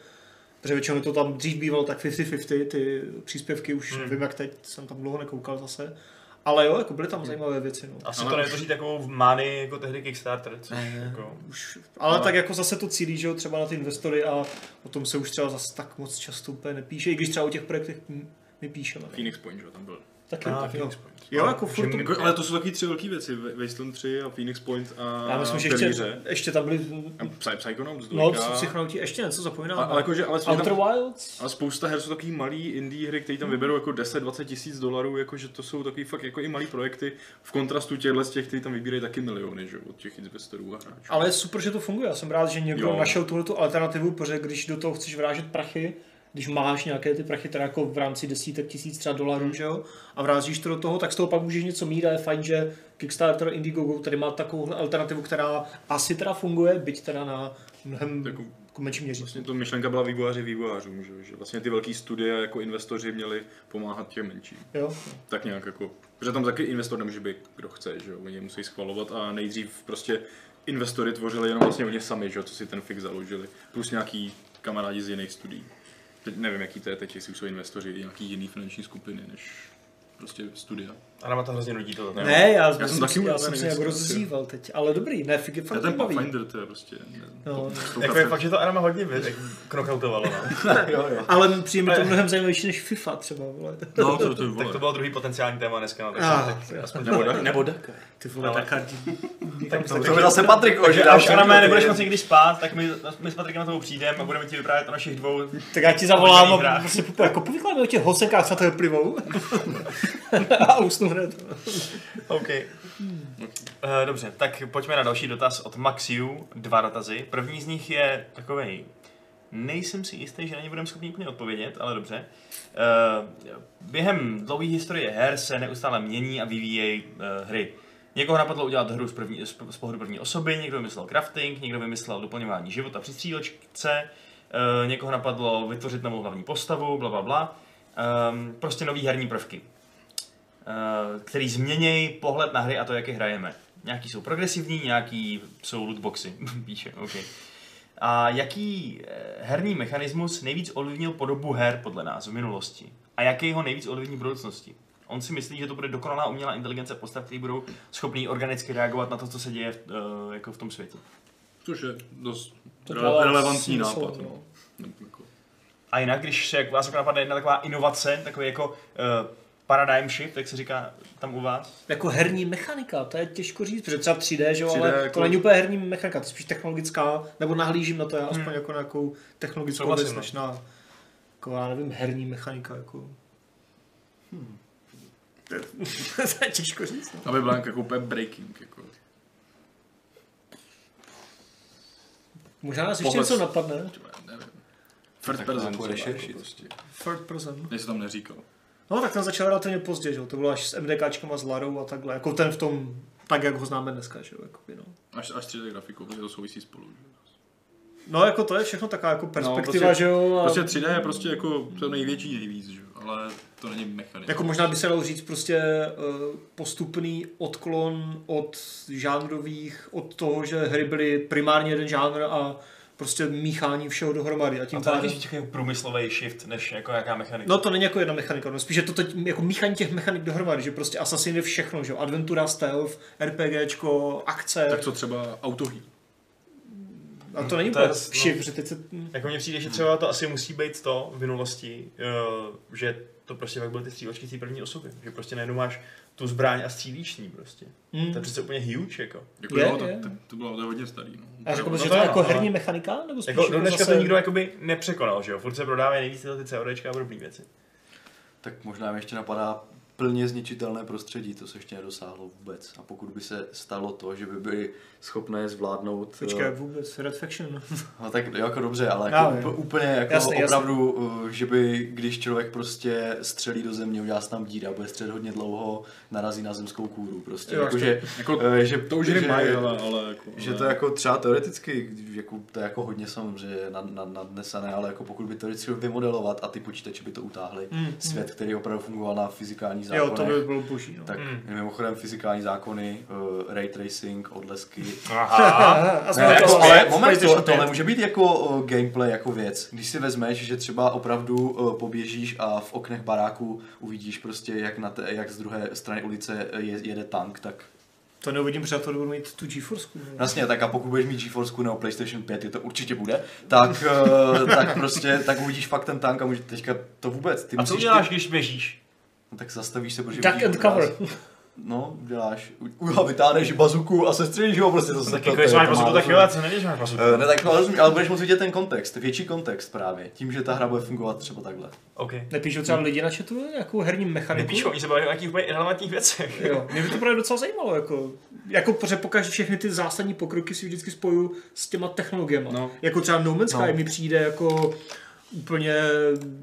protože většinou to tam dřív bývalo tak 50-50, ty příspěvky už hmm. vím jak teď, jsem tam dlouho nekoukal zase, ale jo, jako byly tam zajímavé věci, no. Asi Ale to netvoří takovou mány jako tehdy Kickstarter, což jako... Už, ale tak jako zase to cílí, že jo, třeba na ty investory a o tom se už třeba zase tak moc často úplně nepíše, i když třeba o těch projektech my píšeme. ne? Phoenix Point, že jo, tam byl. Taky, Ah, tak, jo. Phoenix Point. jo, jako furt to, Jako, ale to jsou taky tři velké věci, Wa- Wasteland 3 a Phoenix Point a já myslím, že ještě, ještě tam byly, A Psy- Psychonauts no, dvojka. psychonauti, ještě něco zapomínám. A, ale jakože, ale, Outer tam, Wilds? ale spousta her jsou takový malý indie hry, které tam vyberou jako 10-20 tisíc dolarů, jakože to jsou takový fakt jako i malý projekty v kontrastu těchhle z těch, kteří tam vybírají taky miliony, že od těch investorů a hráčů. Ale je super, že to funguje. Já jsem rád, že někdo Jo. našel tuhle alternativu, protože když do toho chceš vrážet prachy, když máš nějaké ty prachy, teda jako v rámci desítek tisíc třeba dolarů, že jo, a vrázíš to do toho, tak z toho pak můžeš něco mít a je fajn, že Kickstarter, Indiegogo tady má takovou alternativu, která asi teda funguje, byť teda na mnohem Jako- jako menším měřítku. Vlastně to myšlenka byla vývojáři vývojářům, že, že vlastně ty velký studie jako investoři měli pomáhat těm menším. Jo? Tak nějak jako, protože tam taky investor nemůže být kdo chce, že jo, oni je musí schvalovat a nejdřív prostě investory tvořili jenom vlastně oni sami, že jo, co si ten fix založili, plus nějaký kamarádi z jiných studií. Teď nevím, jaký to je teď, jestli jsou investoři nějaký jiný finanční skupiny, než prostě studia. Adama to hrozně nudí tohle. Ne, já, jsem jsem, taky já jsem si nevím, jako rozříval teď, ale dobrý, ne, fig je fakt ten. Pathfinder, to je prostě... No. Jako je fakt, že to Adama hodně jako knockoutovalo, no. *laughs* jo, jo. Ale přijde mi to mnohem zajímavější než FIFA třeba, vole. No, to, to, Tak to bylo druhý potenciální téma dneska, no, tak, Ah, tak, aspoň nebo, Dakar. nebo Dakar. Ty vole, Dakar. tak, To by zase Patrik ožil. až Adame nebudeš moci nikdy spát, tak my, my s Patrikem na toho přijdeme a budeme ti vyprávět o našich dvou Tak já ti zavolám a jako povykládám o těch hosenkách svatého plivou. *laughs* a usnu hned. *laughs* OK. Uh, dobře, tak pojďme na další dotaz od Maxiu. Dva dotazy. První z nich je takový nejsem si jistý, že na ně budeme schopni úplně odpovědět, ale dobře. Uh, během dlouhé historie her se neustále mění a vyvíjejí uh, hry. Někoho napadlo udělat hru z, první, z, z pohledu první osoby, někdo vymyslel crafting, někdo vymyslel doplňování života při střílečce, uh, někoho napadlo vytvořit novou hlavní postavu, bla, bla, bla. Um, prostě nový herní prvky, který změnějí pohled na hry a to, jak je hrajeme. Nějaký jsou progresivní, nějaký jsou lootboxy, *laughs* píše, OK. A jaký eh, herní mechanismus nejvíc ovlivnil podobu her podle nás v minulosti? A jaký ho nejvíc ovlivní v budoucnosti? On si myslí, že to bude dokonalá umělá inteligence postav, které budou schopný organicky reagovat na to, co se děje v, uh, jako v tom světě. Což je dost To rele- relevantní nápad. no. No. No, jako- A jinak, když se jak vás jako napadne jedna taková inovace, takový jako uh, paradigm shift, jak se říká tam u vás, Jako herní mechanika, to je těžko říct, protože třeba 3D, že jo, 3D ale jako- to není úplně herní mechanika, to je spíš technologická, nebo nahlížím na to já aspoň jako na nějakou technologickou Souhlasím, věc, no. než na, jako já nevím, herní mechanika, jako. Hmm. *laughs* to je těžko říct, no. Aby byla jako úplně breaking. Jako. Možná nás ještě něco napadne. Nevím. Third Tak person. nějakou třeba, rešerši. jako prostě. Third person. Než se tam neříkal. No tak ten začal relativně pozdě, že jo, to bylo až s MDKčkama, s Larou a takhle, jako ten v tom, tak jak ho známe dneska, že jo, jakoby, no. Až, až 3D grafikou, protože to souvisí spolu. že? No jako to je všechno taková jako perspektiva, prostě- že jo. A... Prostě 3D je prostě jako to největší nejvíc, že? jo, ale to není mechanismus. Jako možná by se dalo říct prostě eh, postupný odklon od žánrových, od toho, že hry byly primárně jeden žánr a prostě míchání všeho dohromady. A tím a to je pádem... takový průmyslový shift, než jako jaká mechanika. No to není jako jedna mechanika, no spíš je to teď jako míchání těch mechanik dohromady, že prostě Assassin je všechno, že jo, adventura, stealth, RPGčko, akce, Tak co třeba autohý. a to není To je- úplně no. shift, že teď se... Jako mně přijde, že třeba to asi musí být to v minulosti, uh, že to prostě pak byly ty střílečky z té první osoby. Že prostě najednou máš tu zbraň a střílíš s ní prostě. Hmm. To je přece úplně huge, jako. Jako Je, jo, to, je. to, to, bylo to je hodně starý. No. A řekl No bys, že to je jako ale- herní mechanika? Nebo spíš Jako, do dneška zase... to nikdo jakoby nepřekonal, že jo? Furt se prodávají nejvíc tyhle ty CODčka a podobné věci. Tak možná mi ještě napadá plně zničitelné prostředí, to se ještě nedosáhlo vůbec. A pokud by se stalo to, že by byli schopné zvládnout... Počkej, eh, vůbec, Red Faction. *laughs* No tak jako dobře, ale jako úp- úplně jako Jasný, jasný. opravdu, uh, že by, když člověk prostě střelí do země, udělá se tam díra, bude střelit hodně dlouho, narazí na zemskou kůru prostě. Jo, jako, že, Jako, eh, že, to už že, hry mají, ale, ale jako... že to jako třeba teoreticky, jako, to je jako hodně samozřejmě nad, nad, nadnesené, ale jako pokud by teoreticky vymodelovat a ty počítače by to utáhly, Mm, svět, který opravdu fungoval na fyzikálních Jo, zákonech, to by bylo boží, no. tak Mm. mimochodem fyzikální zákony, uh, ray tracing, odlesky, Aha. a *laughs* ne, jako, to- ale moment, to, tohle 5. může být jako uh, gameplay, jako věc. Když si vezmeš, že třeba opravdu uh, poběžíš a v oknech baráku uvidíš prostě, jak, na te, jak z druhé strany ulice je, jede tank, tak To neuvidím, protože to budu mít tu GeForce. no. Jasně, tak a pokud budeš mít GeForce nebo PlayStation 5, je to určitě bude, tak, tak prostě, tak uvidíš fakt ten tank a může teďka to vůbec. Ty A co děláš, Ty, když běžíš? No, tak zastavíš se, protože Duck vidíš and cover. No, děláš, u, u, vytáhneš bazuku a se střelíš ho, prostě to se Tak jestli máš bazuku, tak jo, a co nevíš, máš bazuku? Eh, Ne, tak no, rozumím, ale budeš moct vidět ten kontext, větší kontext právě, tím, že ta hra bude fungovat třeba takhle. OK. Nepíšou třeba lidi na chatu nějakou herní mechaniku? Nepíšou, oni se baví o nějakých úplně irrelevantních věcech. Jo, mě by to právě docela zajímalo, jako, jako protože pokaždé všechny ty zásadní pokroky si vždycky spoju s těma technologiemi. No. Jako třeba No Man's Sky No. mi přijde jako úplně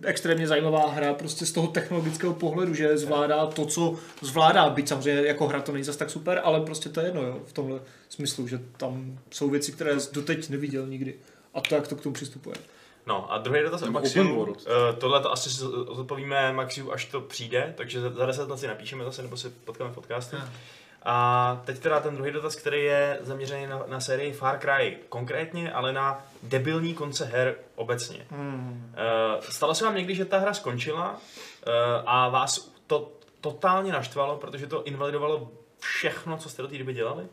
extrémně zajímavá hra prostě z toho technologického pohledu, že zvládá to, co zvládá, byť samozřejmě jako hra to není zas tak super, ale prostě to je jedno, jo, v tomhle smyslu, že tam jsou věci, které jsi doteď neviděl nikdy. A to, jak to k tomu přistupuje. No a druhý dotaz od Maxiu. Uh, tohle to asi zodpovíme Maxiu, až to přijde, takže za 10 let si napíšeme zase, nebo se potkáme v podcastu. A teď teda ten druhý dotaz, který je zaměřený na, na sérii Far Cry konkrétně, ale na debilní konce her obecně. Hmm. Uh, stalo se vám někdy, že ta hra skončila uh, a vás to totálně naštvalo, protože to invalidovalo všechno, co jste do té doby dělali?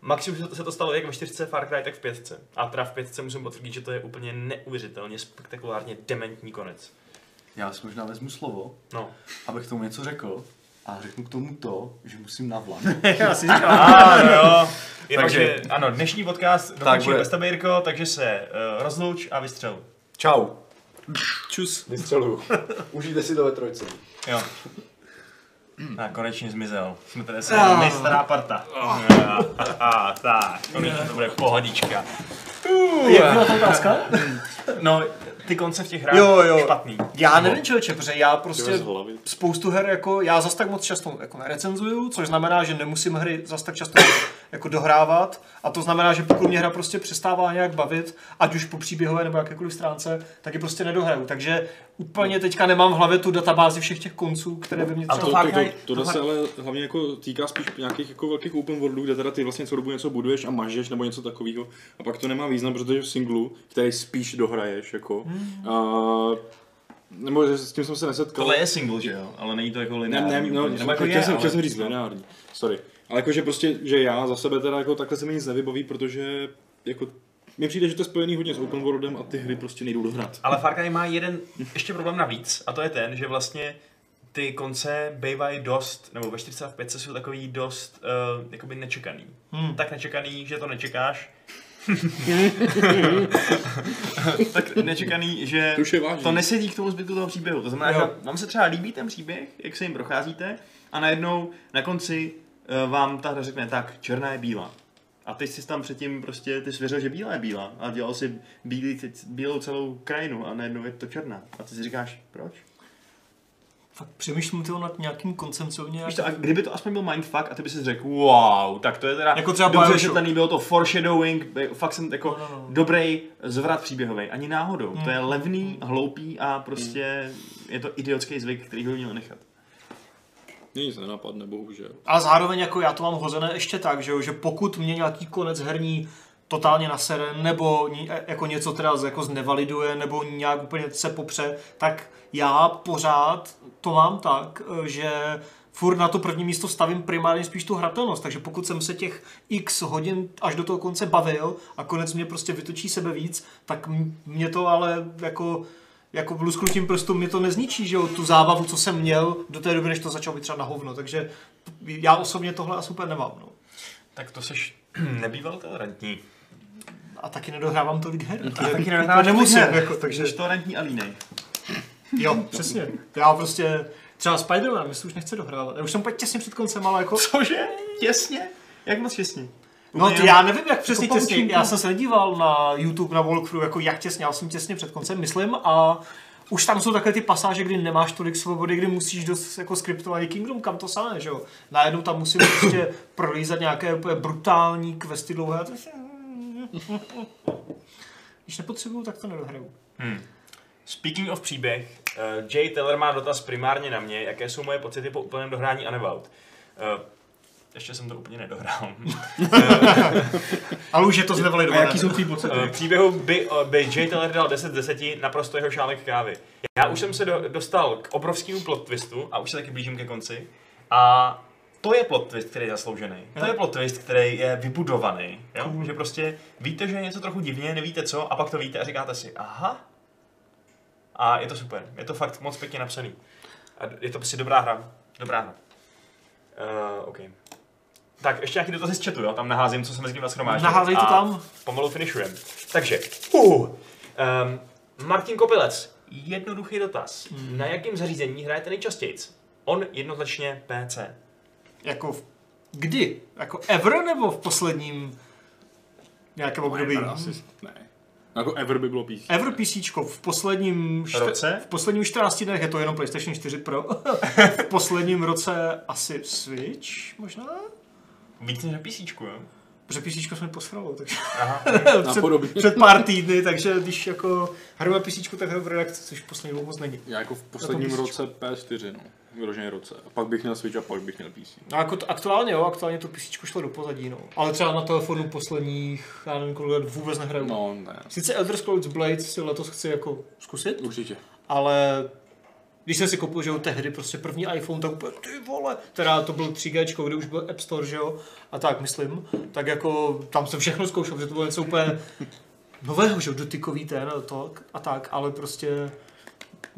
Maximum se to, stalo jak ve 4 Far Cry, tak v 5. A teda v 5 musím potvrdit, že to je úplně neuvěřitelně spektakulárně dementní konec. Já si možná vezmu slovo, No. abych tomu něco řekl a řeknu k tomu to, že musím na vlak. *laughs* Já si říkám, Ano, jo. Takže- takže, ano, dnešní podcast Tak dokončí bude. bez tebe, Jirko, takže se uh, rozluč a vystřel. Čau. čus. Vystřeluju. *laughs* Užijte si to ve trojce. Jo. A konečně zmizel. Jsme tady se Ah. my stará parta. A, a, tak, konečně to bude pohodička. Jak byla ta otázka? *laughs* *laughs* No, ty konce v těch hrách Jo, jo. špatný. Já nevím, člověče, protože já prostě spoustu her jako, já zas tak moc často jako nerecenzuju, což znamená, že nemusím hry zas tak často *coughs* jako dohrávat a to znamená, že pokud mě hra prostě přestává nějak bavit, ať už po příběhové nebo jakékoliv stránce, tak ji prostě nedohraju. Takže úplně teďka nemám v hlavě tu databázi všech těch konců, které by mě A to třeba... To, to, to, to to se ale hlavně jako týká spíš nějakých jako velkých open worldů, kde teda ty vlastně celou dobu něco buduješ a mažeš nebo něco takového. A pak to nemá význam, protože v singlu, který spíš dohraješ, jako. Hmm. A, nebo že s tím jsem se nesetkal. Tohle je single, že jo? Ale není to jako Ne, lineární. ne, no, úplně. Nebo jako chtěl, je, jsem, ale- chtěl jsem říct lineární, sorry. Ale jakože prostě, že já za sebe teda jako takhle se mi nic nevybaví, protože jako mně přijde, že to je spojený hodně s open worldem a ty hry prostě nejdou dohrát. Ale Far Cry má jeden ještě problém navíc a to je ten, že vlastně ty konce bývají dost, nebo ve 4 v 5 jsou takový dost uh, jakoby nečekaný. Hmm. Tak nečekaný, že to nečekáš. *laughs* tak nečekaný, že To to nesedí k tomu zbytku toho příběhu. To znamená, Jo. že vám se třeba líbí ten příběh, jak se jim procházíte a najednou na konci uh, vám ta hra řekne tak, černá je bílá. A ty jsi tam předtím prostě, ty jsi věřil, že bílá je bílá a dělal si bílý, bílou celou krajinu a najednou je to černá. A ty si říkáš, proč? Fakt přemýšlím to nad nějakým koncem, co mě Víš to, a kdyby to aspoň byl mindfuck a ty by si řekl, wow, tak to je teda Jako třeba dobře šetlený, bylo to foreshadowing, fakt jsem jako No, no, no. dobrý zvrat příběhový, ani náhodou. Hmm. To je levný, hloupý a prostě je to idiotský zvyk, který by měl nechat. Mě nic nenapadne, bohužel. A zároveň jako já to mám hozené ještě tak, že, jo, že pokud mě nějaký konec herní totálně nasere, nebo ni- jako něco teda z- jako znevaliduje, nebo nějak úplně se popře, tak já pořád to mám tak, eh, že furt na to první místo stavím primárně spíš tu hratelnost, takže pokud jsem se těch x hodin až do toho konce bavil a konec mě prostě vytočí sebe víc, tak mě to ale jako jako lusknutím prstu mě to nezničí, že jo, tu zábavu, co jsem měl do té doby, než to začalo být třeba na hovno, takže já osobně tohle asi úplně nemám, no. Tak to seš *clears throat* nebýval tolerantní. A taky nedohrávám tolik her. A taky nemusím, tolik her. jako, takže, Jsi tolerantní a línej. Jo, přesně. Já prostě, třeba Spider-Man, se už nechce dohrávat. Já už jsem úplně těsně před koncem, ale jako, Cože? Těsně? Jak moc těsně? No, ty, já nevím, jak přesně jako těsně. Já jsem se nedíval na YouTube, na walkthrough, jako jak těsně, já jsem těsně před koncem, myslím, a už tam jsou takové ty pasáže, kdy nemáš tolik svobody, kdy musíš dost jako skriptovaný Kingdom, kam to samé, že jo. Najednou tam musím prostě prolízat nějaké úplně brutální questy dlouhé. a to Když nepotřebuju, tak to nedohraju. Speaking of příběh, Jay Teller má dotaz primárně na mě, jaké jsou moje pocity po úplném dohrání Unavout. Uh, ještě jsem to úplně nedohrál. *laughs* Ale už je to A znevalidované. jaký jsou tvý pocity? Uh, příběhu by, uh, by Jay Teller dal 10 z 10, naprosto jeho šálek kávy. Já už jsem se do, dostal k obrovskému plot twistu a už se taky blížím ke konci. A to je plot twist, který je zasloužený. To je plot twist, který je vybudovaný. Jo? Že prostě víte, že je něco trochu divně, nevíte co, a pak to víte a říkáte si, aha. A je to super. Je to fakt moc pěkně napsaný. A je to prostě dobrá hra. Dobrá hra. Uh, OK. Tak, ještě nějaký dotazy z chatu, jo? Tam naházím, co jsem mezi tím nashromáždil. Naházej to tam. Pomalu finišujem. Takže, uh, um, Martin Kopilec, jednoduchý dotaz. Hmm. Na jakém zařízení hrajete nejčastěji? On jednoznačně PC. Jako v, kdy? Jako ever nebo v posledním nějakém období? Asi, ne. Jako Ever by bylo PC. Ever PC v posledním, šte- Roce? v posledním 14 dnech je to jenom PlayStation 4 Pro. *laughs* v posledním roce asi Switch možná? Víc než na PC, jo? Protože PC jsme posralo, takže Aha. *laughs* Před, před, pár týdny, takže když jako hraju na PC, tak hraju v redakci, což poslední dobou moc není. Já jako v posledním roce P4, no. Vyloženě roce. A pak bych měl Switch a pak bych měl PC. No jako to, aktuálně jo, aktuálně to PC šlo do pozadí, no. Ale třeba na telefonu posledních, já nevím kolik let vůbec nehraju. No, ne. Sice Elder Scrolls Blades si letos chci jako zkusit, Určitě. ale když jsem si koupil, že jo, tehdy prostě první iPhone, tak úplně ty vole, teda to byl 3G, kde už byl App Store, že jo, a tak myslím, tak jako tam jsem všechno zkoušel, že to bylo něco úplně nového, že jo, dotykový ten a to a tak, ale prostě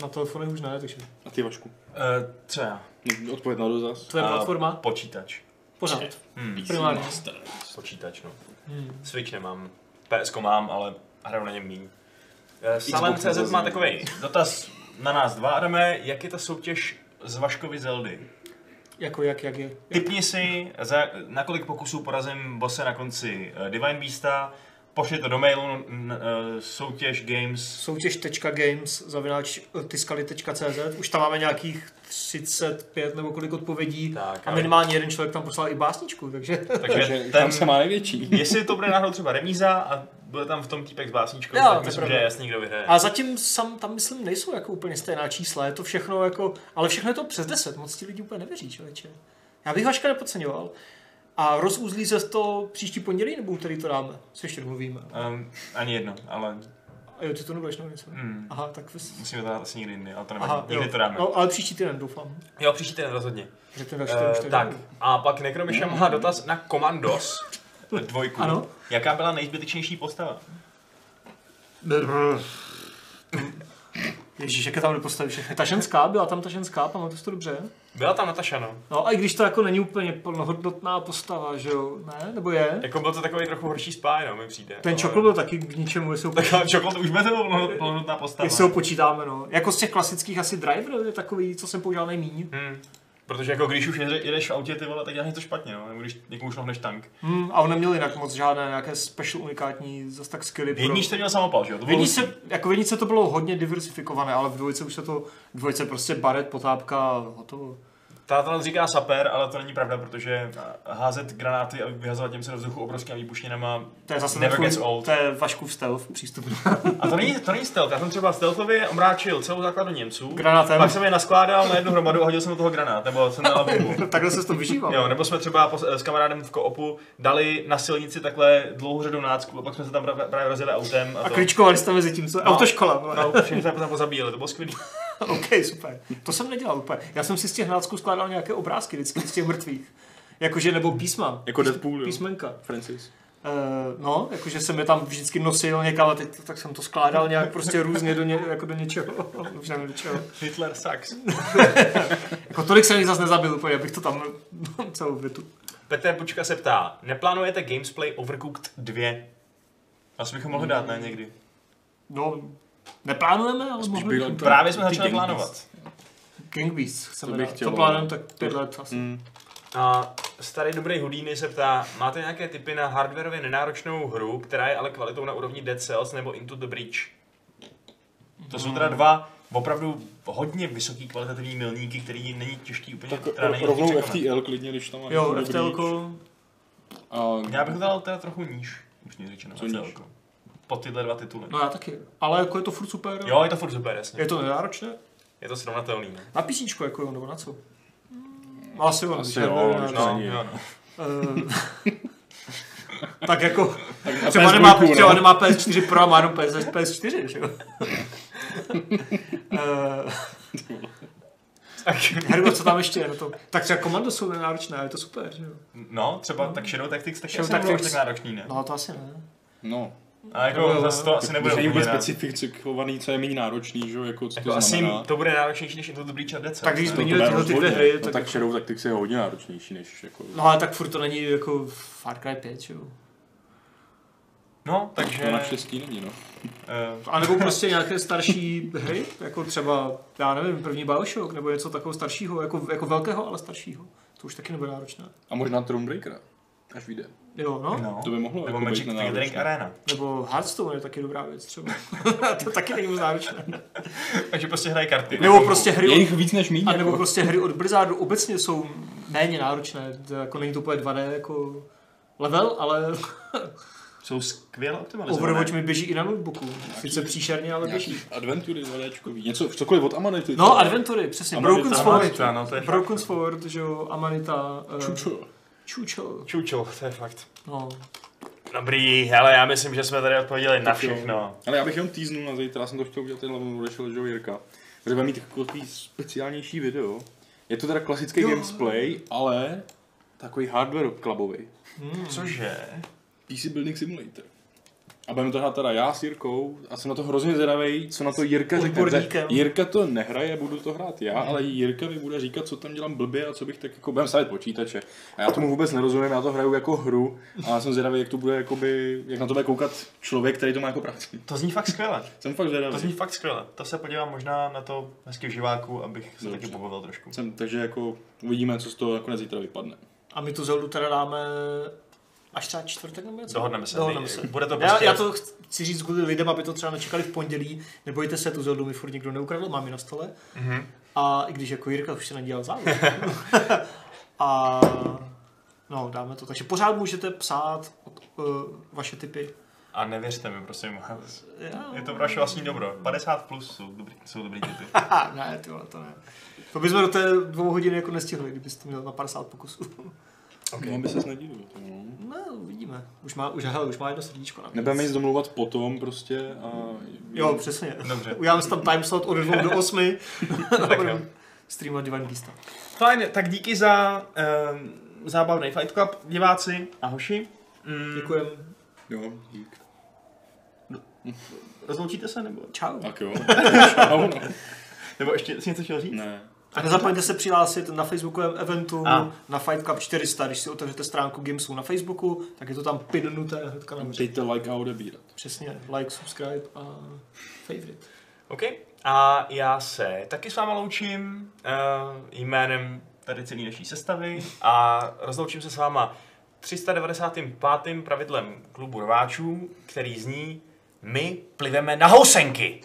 na telefonech už ne, takže A ty Vašku? Uh, co já? No, Odpověď na dotaz. tvoje A platforma, Počítač. pořád, Hmm. primárně. Počítač, no. Hmm. Switch nemám. PS mám, ale hraju na něm míň. Eh, Xbox Salem.cz má takový dotaz na nás dva, Adame, jak je ta soutěž z Vaškovy Zeldy? Jako jak, jak je. Typni si, za, na kolik pokusů porazím bose na konci eh, Divine Beasta pošli to do mailu n- eh, soutěž games. Soutěž.games zavináč tiskali.cz Už tam máme nějakých 35 nebo kolik odpovědí Tak, a ale- minimálně jeden člověk tam poslal i básničku, takže Takže Takže tam se ten, má největší. *laughs* jestli to bude náhodou třeba remíza a bude tam v tom týpek s básničkou, Jo, to tak je myslím, pravda. že je jasný, kdo vyhraje. a zatím sam, tam myslím nejsou jako úplně stejná čísla, je to všechno jako, ale všechno je to přes 10, moc ti lidi úplně nevěří, člověče. Já bych Vaška nepodceňoval. A rozuzlí se to příští pondělí nebo úterý to dáme? Co ještě domluvíme? Um, ani jedno, ale A jo, ty to nebudeš nebo něco? hmm, Aha, tak vys... musíme to dát asi někdy jindy, ale to nevadí. Aha, Někdy jo. to dáme. No, ale příští týden doufám. Jo, příští týden rozhodně. Že ten už Uh, tak, nebudu. a pak Nekromiša má dotaz na Commandos dvojku. Ano. Jaká byla nejzbytečnější postava? Ježíš, jak je tam nepostaví všechny. Ta ženská, byla tam ta ženská, pamatuješ to dobře? Byla tam Nataša, no. No a i když to jako není úplně plnohodnotná postava, že jo? Ne? Nebo je? Jako byl to takový trochu horší spáj, no, mi přijde. Ten Čokl byl taky k ničemu, jestli ho, Tak to už to plnohodnotná postava. jestli ho počítáme, no. Jako z těch klasických asi driver je takový, co jsem používal nejmíň. Hmm. Protože jako když už jede- jedeš v autě, ty vole, tak děláš něco špatně, no. Nebo když někomu už nohneš tank. Hmm, a on neměl jinak moc žádné nějaké special unikátní, zase tak skilly V jedničce měl samopal, že jo? To bylo jedničce, jako v jedničce to bylo hodně diversifikované, ale v dvojce už se to, v dvojce prostě baret, potápka, hotovo. Táta říká saper, ale to není pravda, protože házet granáty a vyhazovat těm se do vzduchu obrovskými výbušninama To je zase never gets old. to je Vaškův stealth přístup. *laughs* A to není, to není stealth, já jsem třeba stealthově omráčil celou základnu Němců, Granátem. pak jsem je naskládal na jednu hromadu a hodil jsem do toho granát, nebo jsem dal bombu. *laughs* Takhle se to vyžíval. Jo, nebo jsme třeba s kamarádem v koopu dali na silnici takhle dlouhou řadu nácků a pak jsme se tam právě rozjeli autem a, A to. kličkovali jste mezi tím, co? No. Autoškola. No, všechny jsme tam pozabíjeli, to bylo skvělé. *laughs* *laughs* OK, super. To jsem nedělal úplně. Já jsem si z těch nácků skládal nějaké obrázky vždycky z těch mrtvých. Jakože, nebo písma. Jako Deadpool, jo. Písmenka. Francis. Uh, no, jakože jsem je tam vždycky nosil někam a teď, tak jsem to skládal nějak prostě různě do, ně, jako do něčeho. *laughs* Už nevím do čeho. Hitler sucks. *laughs* Jako tolik jsem jich zase nezabil úplně, abych to tam celou větu. Petr Bučka se ptá, neplánujete Gamesplay Overcooked 2? Asi bychom mohli dát, ne, někdy. No, neplánujeme, ale Spíš mohli to. Právě jsme začali Gang plánovat. Gang Beasts chceme To bych dát. chtěl, To plánujeme tak pět let asi. Mm. A starý dobrý Houdini se ptá, máte nějaké tipy na hardwareově nenáročnou hru, která je ale kvalitou na úrovni Dead Cells nebo Into the Breach? To jsou teda dva opravdu hodně vysoký kvalitativní milníky, který není těžký úplně, Tak rovnou. FTL klidně, když tam má Jo. FTL, A Já bych to dal teda trochu níž, upřímně řečeno. Co níž? Pod tyhle dva tituly. no já taky. Ale jako je to furt super. Jo, je to furt super, jasně. Je to nenáročné? Je to srovnatelný. Ne? Na písničku jako jo, nebo na co? No, asi jo. Asi jo, No, jo, no. Eh, *laughs* tak jako, na třeba PS2, nemá, no. třeba nemá PS4 Pro a má jenom PS, PS4, že jo? Eh, Tak, *laughs* Hergo, co tam ještě je na to? Tak třeba komando jsou nenáročné, je to super, že jo? no, třeba tak Shadow Tactics taky Shadow Tactics- tak náročný, ne? No to asi ne. No, A jako Jo, zase to asi nebude úplně vůbec na- specifikovaný, co je méně náročný, že jo, jako co Jako to asi znamená. to bude náročnější než the Breach a Dead Cells, Tak když ne? zmiňuje bude tyhle ty dvě hry, no, tak, tak Shadow Tactics je hodně náročnější než jako... No ale tak furt to není jako Far Cry 5, že jo? No, takže... To naštěstí není, no. eh, A nebo prostě nějaké starší hry, jako třeba, já nevím, první Bioshock, nebo něco takového staršího, jako, jako velkého, ale staršího. To už taky nebude náročné. A možná Thronebreaker, až vyjde. Jo, no. no. To by mohlo Nebo jako Magic být the Gathering. Arena. Nebo Hearthstone je taky dobrá věc třeba. *laughs* to taky není moc náročné. *laughs* Takže prostě hraje karty. Nebo prostě hry Je od, jich víc než míň, a nebo jako. prostě hry od Blizzardu obecně jsou méně náročné. To jako není to úplně 2D jako level, ale *laughs* Jsou skvěle optimalizované. Overwatch mi běží i na notebooku. Sice příšerně, ale běží. Adventury zadáčkový, něco, cokoliv od Amanity. No, Adventury, přesně. Amanita. Broken Sword. Amanita, no, to je Broken Sword, že jo, Amanita. eh, Čučo. Čučo. Čučo, to je fakt. No. Dobrý, hele, já myslím, že jsme tady odpověděli na všechno. Ale já bych jenom týznul na zítra, já jsem to chtěl udělat, ten hlavně odešel, že jo, Jirka. Že bude mít takový speciálnější video. Je to teda klasický Jo. gameplay, ale takový hardware klubový. Hmm. Cože? PC Building Simulator. A budeme to hrát teda já s Jirkou a jsem na to hrozně zvědavý, co na to Jirka řekne. Jirka to nehraje, budu to hrát já, ale Jirka mi bude říkat, co tam dělám blbě a co bych tak jako budeme stavit počítače. A já tomu vůbec nerozumím, já to hraju jako hru a já jsem zvědavý, jak to bude, jakoby, jak na to bude koukat člověk, který to má jako práci. To zní fakt skvěle. Jsem fakt To zvědavý. zní fakt skvěle. To se podívám možná na to hezky v živáku, abych se Dobře. taky pobavil trošku. Jsem, takže jako uvidíme, co z toho nakonec zítra vypadne. A my tu Zeldu teda dáme Až třeba čtvrtek nebo něco? Dohodneme se. Dohodneme se. Bude to Já, prostě... já to chci říct kvůli lidem, aby to třeba nečekali v pondělí. Nebojte se, tu Zeldu mi furt nikdo neukradl, mám ji na stole. Mhm. A i když jako Jirka už se nedělal závod. *laughs* a no, dáme to. Takže pořád můžete psát od, uh, vaše typy. A nevěřte mi, prosím vás. Já, Je to pro vaše vlastní dobro. 50 plus jsou dobrý, jsou dobrý typy. *laughs* Ne, ty vole, to ne. To bychom do té dvou hodiny jako nestihli, kdybyste měl na 50 pokusů. Okay. No, by ses nedivil. No. No, uvidíme. Už má, už, hele, už má jedno srdíčko navíc. Nebudeme nic domlouvat potom prostě a... Jo, přesně. Dobře. Uděláme si tam timeslot od 2 do 8. *laughs* Tak jo. Streamovat Divine Beasta. Fajn, tak díky za um, zábavný Fight Club, diváci a hoši. Mm, Děkujem. Jo, dík. Rozloučíte se nebo? Čau. Tak jo. *laughs* Čau, no. Nebo ještě jsi něco chtěl říct? Ne. A nezapomeňte se přihlásit na Facebookovém eventu A. na Fight Club 400. Když si otevřete stránku Gamesů na Facebooku, tak je to tam pinnuté hnedka nahoře. Dejte like a odebírat. Přesně, like, subscribe a favorite. OK. A já se taky s váma loučím uh, jménem tady celé naší sestavy a rozloučím se s váma 395. pravidlem klubu rváčů, který zní My pliveme na housenky.